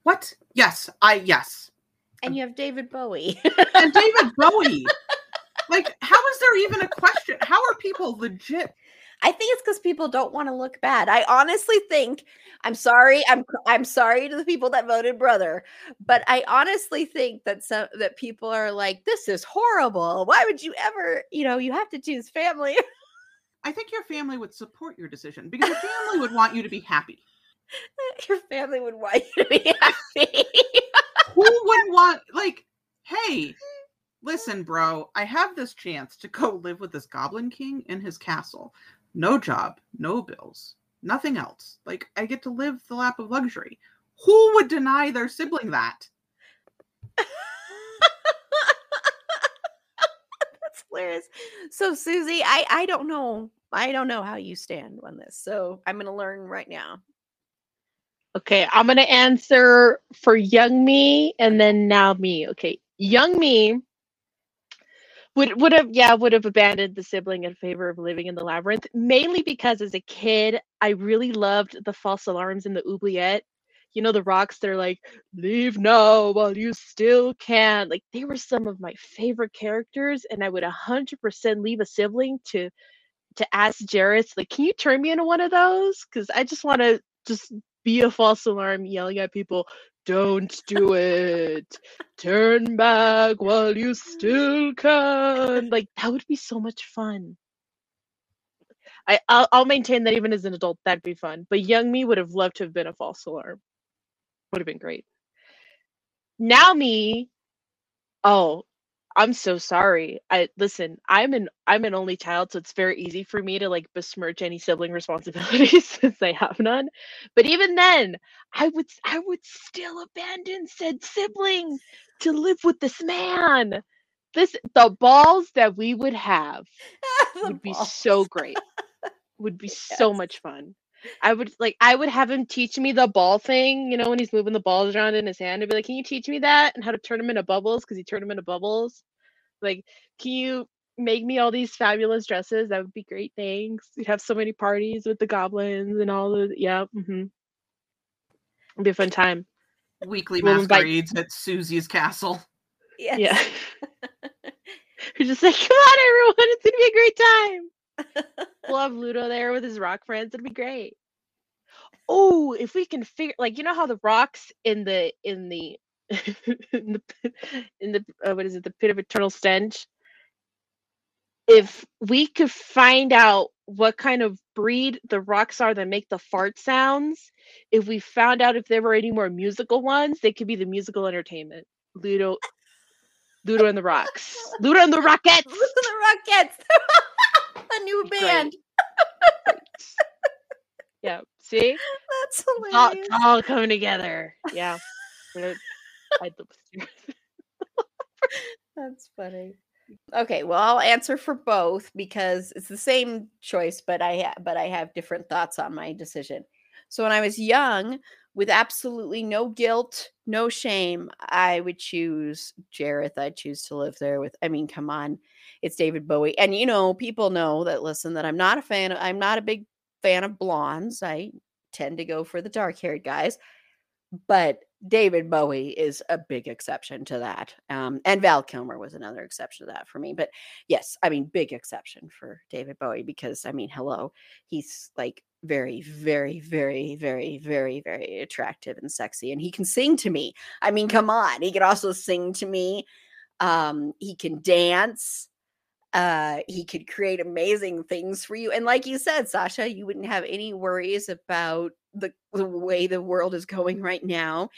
what? Yes, I yes. And you have David Bowie. and David Bowie. Like, how is there even a question? How are people legit I think it's because people don't want to look bad. I honestly think I'm sorry. I'm I'm sorry to the people that voted brother, but I honestly think that some that people are like, this is horrible. Why would you ever? You know, you have to choose family. I think your family would support your decision because your family would want you to be happy. Your family would want you to be happy. Who wouldn't want like, hey, listen, bro, I have this chance to go live with this goblin king in his castle no job, no bills, nothing else. Like I get to live the lap of luxury. Who would deny their sibling that? That's hilarious. So Susi, I I don't know. I don't know how you stand on this. So I'm going to learn right now. Okay, I'm going to answer for young me and then now me. Okay, young me would would have yeah would have abandoned the sibling in favor of living in the labyrinth mainly because as a kid i really loved the false alarms in the oubliette. You know the rocks they're like leave now while you still can. Like they were some of my favorite characters and i would 100% leave a sibling to to ask Jareth like can you turn me into one of those? Because i just want to just be a false alarm yelling at people don't do it. Turn back while you still can. Like that would be so much fun. I I'll, I'll maintain that even as an adult, that'd be fun. But young me would have loved to have been a false alarm. Would have been great. Now me, oh, I'm so sorry. I listen, I'm an I'm an only child, so it's very easy for me to like besmirch any sibling responsibilities since I have none. But even then, I would I would still abandon said sibling to live with this man. This the balls that we would have would be so great. would be so much fun. I would like I would have him teach me the ball thing, you know, when he's moving the balls around in his hand. I'd be like, "Can you teach me that and how to turn them into bubbles?" Because he turned them into bubbles. Like, can you make me all these fabulous dresses? That would be great. Thanks. We'd have so many parties with the goblins and all the yeah. Mm-hmm. It'd be a fun time. Weekly we'll masquerades invite... at Susi's castle. Yes. Yeah. We're just like, come on, everyone! It's gonna be a great time we'll have Ludo there with his rock friends. It'll be great. Oh, if we can figure like you know how the rocks in the in the in the in the uh, what is it the pit of eternal stench if we could find out what kind of breed the rocks are that make the fart sounds, if we found out if there were any more musical ones, they could be the musical entertainment. Ludo Ludo and the Rocks. Ludo and the Rockets, Ludo and the Rockettes. a new band. Yeah. See? That's all, hilarious. it's all coming together. Yeah. We're- I'd love to see- That's funny. Okay, well, I'll answer for both because it's the same choice, but I ha- but I have different thoughts on my decision. So when I was young, with absolutely no guilt, no shame, I would choose Jareth. I'd choose to live there with. I mean, come on, it's David Bowie, and you know, people know that. Listen, that I'm not a fan. Of, I'm not a big fan of blondes. I tend to go for the dark-haired guys, but David Bowie is a big exception to that. Um, and Val Kilmer was another exception to that for me. But yes, I mean, big exception for David Bowie because I mean, hello, he's like very, very, very, very, very, very attractive and sexy. And he can sing to me. I mean, come on. He can also sing to me. Um, he can dance. Uh, he could create amazing things for you. And like you said, Sasha, you wouldn't have any worries about the, the way the world is going right now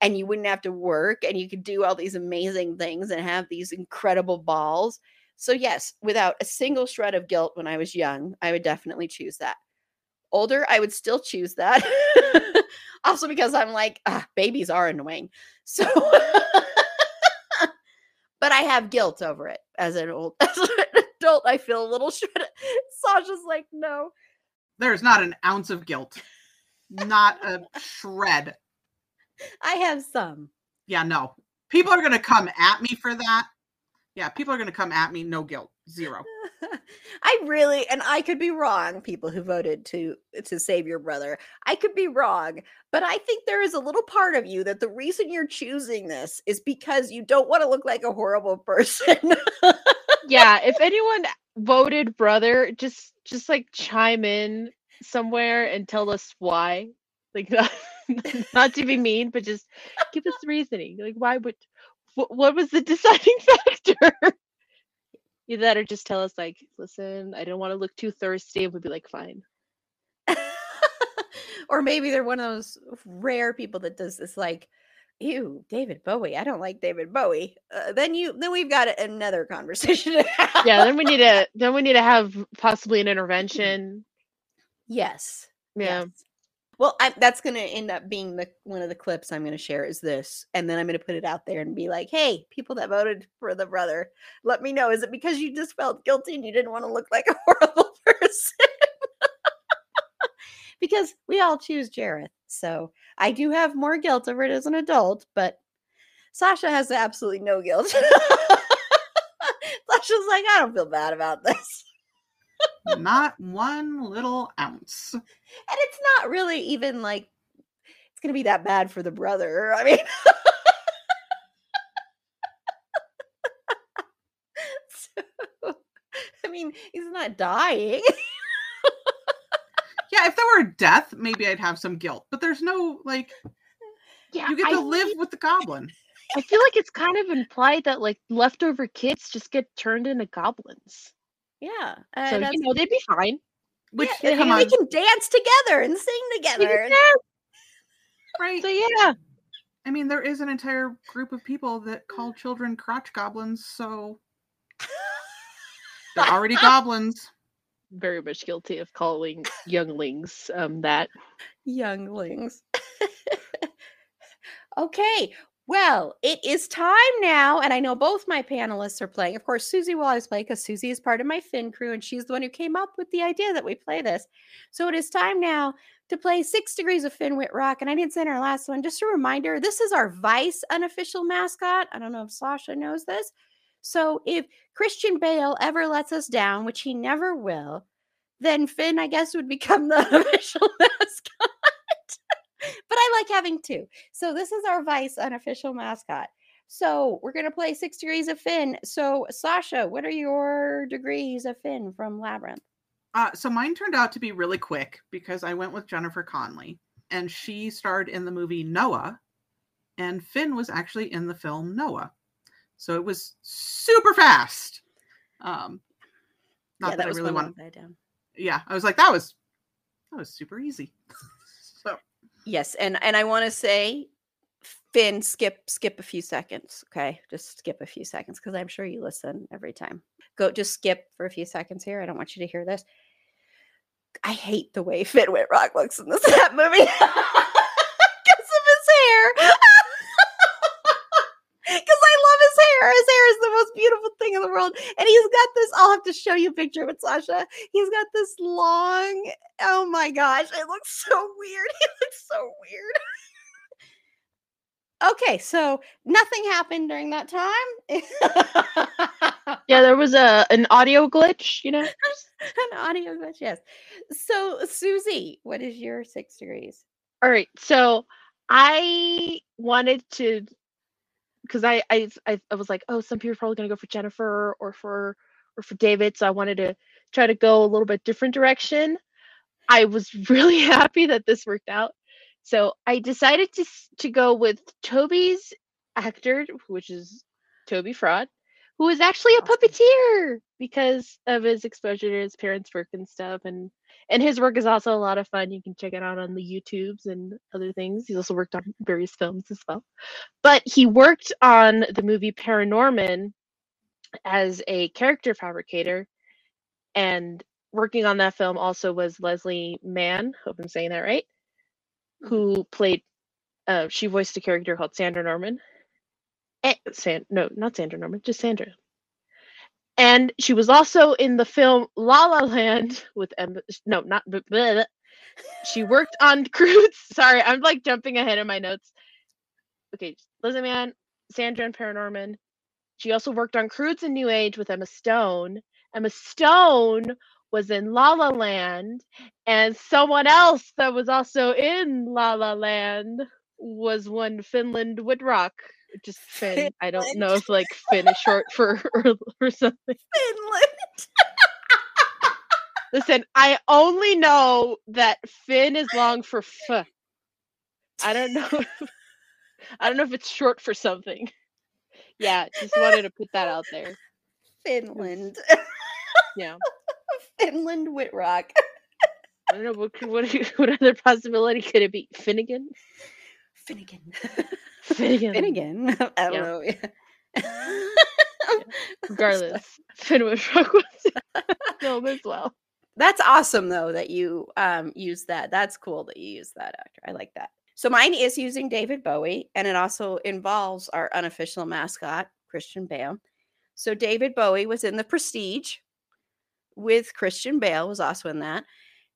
and you wouldn't have to work and you could do all these amazing things and have these incredible balls. So yes, without a single shred of guilt when I was young, I would definitely choose that. Older, I would still choose that. also because I'm like, ah, babies are annoying. So but I have guilt over it as an old as an adult. I feel a little shred. Sasha's like, no. There's not an ounce of guilt. Not a shred. I have some. Yeah, no. People are gonna come at me for that. Yeah, people are gonna come at me. No guilt. Zero. I really, and I could be wrong. People who voted to to save your brother, I could be wrong, but I think there is a little part of you that the reason you're choosing this is because you don't want to look like a horrible person. yeah. If anyone voted brother, just just like chime in somewhere and tell us why. Like not, not to be mean, but just give us the reasoning. Like why would what, what was the deciding factor? Either that or just tell us like, listen, I don't want to look too thirsty, and we'd be like, fine. or maybe they're one of those rare people that does this like ew david bowie i don't like david bowie uh, then you then we've got another conversation. Yeah, then we need to then we need to have possibly an intervention. yes Yeah. yes. Well I, that's going to end up being the one of the clips i'm going to share is this and then i'm going to put it out there and be like hey people that voted for the brother let me know is it because you just felt guilty and you didn't want to look like a horrible person because we all choose Jareth. So I do have more guilt over it as an adult, but Sasha has absolutely no guilt. Sasha's like, I don't feel bad about this. Not one little ounce. And it's not really even like it's going to be that bad for the brother. I mean, so, I mean, he's not dying. Yeah, if there were death, maybe I'd have some guilt. But there's no like Yeah. you get I, to live with the goblin. I feel like it's kind of implied that like leftover kids just get turned into goblins. Yeah. So uh, you know they'd be fine. Which yeah, they, they can dance together and sing together. and- right? So yeah. I mean, there is an entire group of people that call children crotch goblins, so they're already goblins. Very much guilty of calling younglings um that. younglings. okay, well, it is time now, and I know both my panelists are playing. Of course, Susi will always play because Susi is part of my Finn crew, and she's the one who came up with the idea that we play this. So it is time now to play Six Degrees of Finn Wittrock, and I didn't in our last one. Just a reminder: this is our Vice unofficial mascot. I don't know if Sasha knows this. So if Christian Bale ever lets us down, which he never will, then Finn, I guess, would become the official mascot. But I like having two. So this is our Vice unofficial mascot. So we're gonna play six degrees of Finn. So Sasha, what are your degrees of Finn from Labyrinth? Uh, so mine turned out to be really quick because I went with Jennifer Connelly, and she starred in the movie Noah, and Finn was actually in the film Noah. So it was super fast. Um, Not yeah, that, I was really one want. that I down. Yeah, I was like, that was that was super easy. Yes, and and I want to say, Finn, skip skip a few seconds, okay? Just skip a few seconds because I'm sure you listen every time. Go, just skip for a few seconds here. I don't want you to hear this. I hate the way Finn Wittrock looks in this movie because of his hair. Because I love his hair. His hair is the most beautiful thing in the world. And he's got this. I'll have to show you a picture of it, Sasha. He's got this long. Oh my gosh. It looks so weird. He looks so weird. okay. So nothing happened during that time. Yeah, there was a an audio glitch, you know. An audio glitch. Yes. So, Susi, what is your six degrees? All right, so I wanted to because I, I I was like, oh, some people are probably gonna go for Jennifer or for or for David, so I wanted to try to go a little bit different direction. I was really happy that this worked out. So I decided to to go with Toby's actor, which is Toby Froud, who is actually a puppeteer because of his exposure to his parents' work and stuff. And and his work is also a lot of fun. You can check it out on the YouTubes and other things. He's also worked on various films as well. But he worked on the movie Paranorman as a character fabricator and working on that film also was Leslie Mann, hope I'm saying that right, who played uh she voiced a character called Sandra Norman. Eh, San, no, not Sandra Norman, just Sandra. And she was also in the film La La Land with Emma. No, not. blah. She worked on Croods. Sorry, I'm like jumping ahead in my notes. Okay, Leslie Mann, Sandra and Paranorman. She also worked on Croods and New Age with Emma Stone. Emma Stone was in La La Land, and someone else that was also in La La Land was one Finland Wittrock. Just Finn. I don't know if like Finn is short for or, or something. Finland. Listen, I only know that Finn is long for F. I don't know. If, I don't know if it's short for something. Yeah, just wanted to put that out there. Finland. Yeah. Finland Wittrock. I don't know what what what other possibility could it be? Finnegan. Finnegan. Finnegan. Finnegan. I don't Yeah. know. Regardless, Finn Wittrock was film as well. That's awesome though that you um use that. That's cool that you use that actor. I like that. So mine is using David Bowie and it also involves our unofficial mascot, Christian Bale. So David Bowie was in The Prestige with Christian Bale was also in that.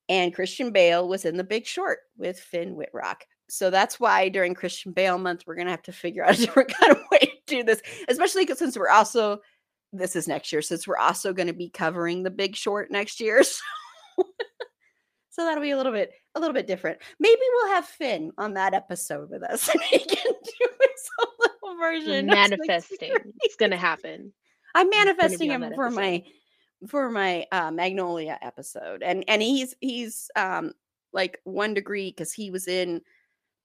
And Christian Bale was in The Big Short with Finn Wittrock. So that's why during Christian Bale month we're going to have to figure out a different kind of way to do this, especially since we're also this is next year since we're also going to be covering the big short next year so, so that'll be a little bit a little bit different maybe we'll have finn on that episode with us and he can do his own little version Manifesting. It's gonna happen. i'm manifesting him for episode. my for my uh magnolia episode and and he's he's um like one degree because he was in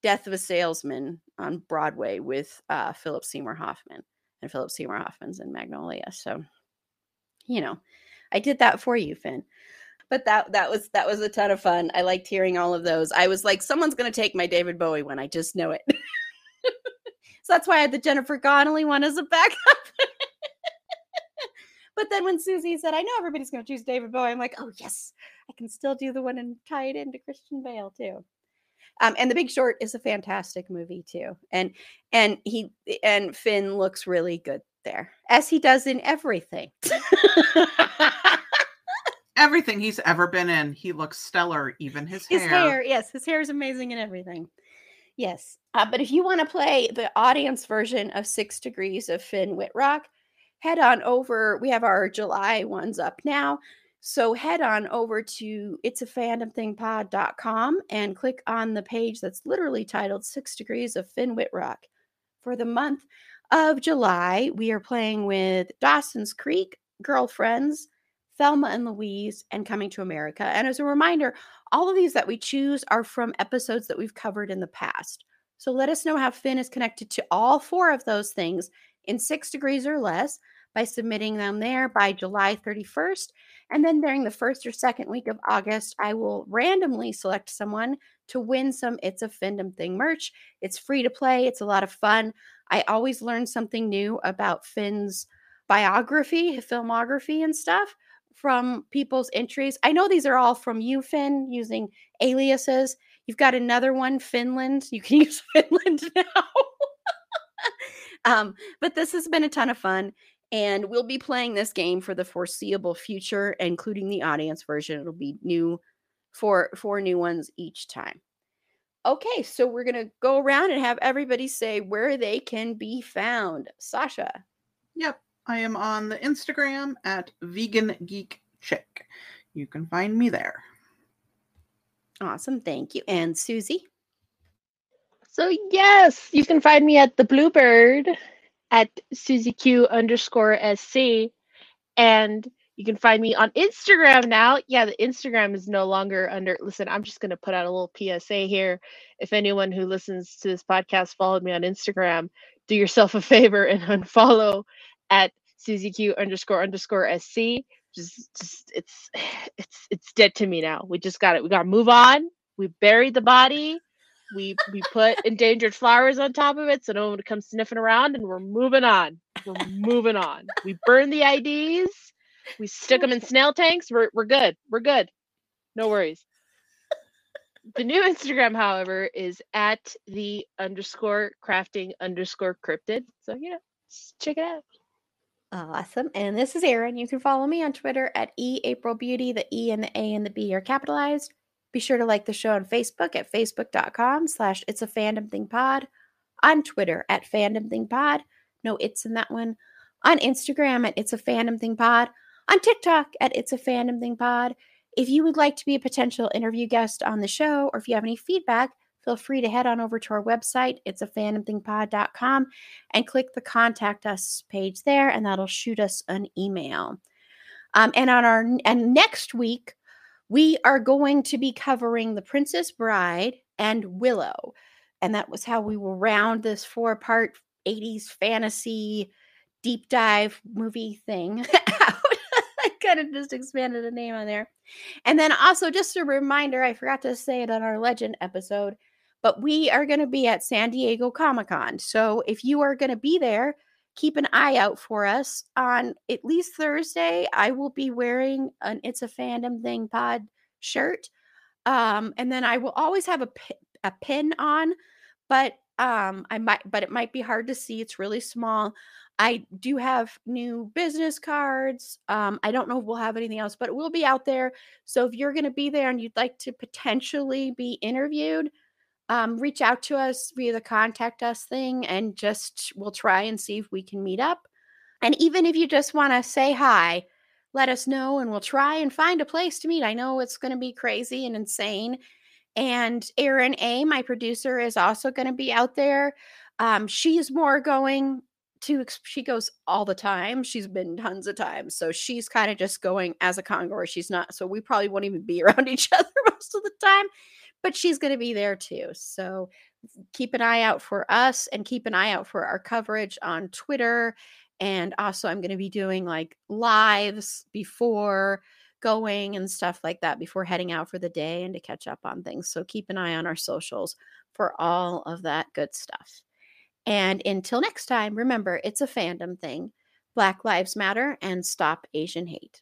death of a salesman on broadway with uh philip seymour hoffman and Philip Seymour Hoffman's in Magnolia. So, you know, I did that for you, Finn. But that that was that was a ton of fun. I liked hearing all of those. I was like, someone's gonna take my David Bowie one. I just know it. so that's why I had the Jennifer Connelly one as a backup. but then when Susi said, I know everybody's gonna choose David Bowie, I'm like, oh yes, I can still do the one and tie it into Christian Bale too. Um, and The Big Short is a fantastic movie too. And and he and Finn looks really good there, as he does in everything. Everything he's ever been in, he looks stellar. Even his, his hair. yes, his hair is amazing and everything. Yes, uh, but if you want to play the audience version of Six Degrees of Finn Wittrock, head on over. We have our July ones up now. So head on over to it's a fandom thing pod.com and click on the page that's literally titled Six Degrees of Finn Wittrock. For the month of July, we are playing with Dawson's Creek, Girlfriends, Thelma and Louise, and Coming to America. And as a reminder, all of these that we choose are from episodes that we've covered in the past. So let us know how Finn is connected to all four of those things in six degrees or less by submitting them there by July 31st. And then during the first or second week of August, I will randomly select someone to win some It's a Fandom Thing merch. It's free to play, it's a lot of fun. I always learn something new about Finn's biography, filmography, and stuff from people's entries. I know these are all from you, Finn, using aliases. You've got another one, Finland. You can use Finland now. um, but this has been a ton of fun. And we'll be playing this game for the foreseeable future, including the audience version. It'll be new for four new ones each time. Okay, so we're gonna go around and have everybody say where they can be found. Sasha. Yep. I am on the Instagram at Vegan Geek Chick. You can find me there. Awesome. Thank you. And Susi. So yes, you can find me at the Bluebird at Susie Q underscore SC. And you can find me on Instagram now. Yeah, the Instagram is no longer under. Listen, I'm just going to put out a little PSA here. If anyone who listens to this podcast followed me on Instagram, do yourself a favor and unfollow at Susie Q underscore underscore SC. Just, just it's, it's, it's dead to me now. We just got it. We got to move on. We buried the body. We we put endangered flowers on top of it so no one comes sniffing around, and we're moving on. We're moving on. We burn the IDs. We stick them in snail tanks. We're we're good. We're good. No worries. The new Instagram, however, is at the underscore crafting underscore cryptid. So you know, check it out. Awesome. And this is Erin. You can follow me on Twitter at E April Beauty. The E and the A and the B are capitalized. Be sure to like the show on Facebook at facebook.com slash it's a fandom thing pod. On Twitter at fandom thing pod. No it's in that one. On Instagram at it's a fandom thing pod. On TikTok at it's a fandom thing pod. If you would like to be a potential interview guest on the show, or if you have any feedback, feel free to head on over to our website, it's a fandom thing fandomthingpod.com, and click the contact us page there, and that'll shoot us an email. Um, and on our and next week, we are going to be covering The Princess Bride and Willow. And that was how we will round this four part 80s fantasy deep dive movie thing out. I kind of just expanded the name on there. And then also, just a reminder I forgot to say it on our legend episode, but we are going to be at San Diego Comic Con. So if you are going to be there, keep an eye out for us on at least Thursday. I will be wearing an It's a Fandom Thing pod shirt. Um, and then I will always have a, a pin on, but um, I might, but it might be hard to see. It's really small. I do have new business cards. Um, I don't know if we'll have anything else, but it will be out there. So if you're going to be there and you'd like to potentially be interviewed, um, reach out to us via the contact us thing and just we'll try and see if we can meet up. And even if you just want to say hi, let us know and we'll try and find a place to meet. I know it's going to be crazy and insane. And Erin A, my producer, is also going to be out there. Um, she's more going to, she goes all the time. She's been tons of times. So she's kind of just going as a congoer. She's not, so we probably won't even be around each other most of the time but she's going to be there too. So keep an eye out for us and keep an eye out for our coverage on Twitter. And also, I'm going to be doing like lives before going and stuff like that before heading out for the day and to catch up on things. So keep an eye on our socials for all of that good stuff. And until next time, remember it's a fandom thing. Black Lives Matter and stop Asian hate.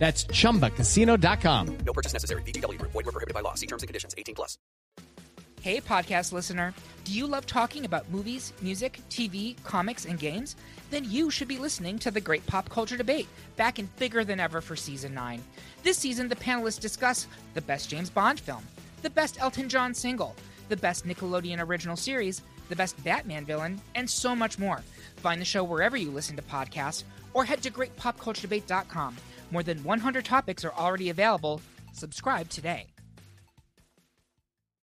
That's ChumbaCasino.com. No purchase necessary. VGW. Void were prohibited by law. See terms and conditions. 18 plus. Hey, podcast listener. Do you love talking about movies, music, TV, comics, and games? Then you should be listening to The Great Pop Culture Debate, back and bigger than ever for Season 9. This season, the panelists discuss the best James Bond film, the best Elton John single, the best Nickelodeon original series, the best Batman villain, and so much more. Find the show wherever you listen to podcasts or head to greatpopculturedebate.com. More than 100 topics are already available. Subscribe today.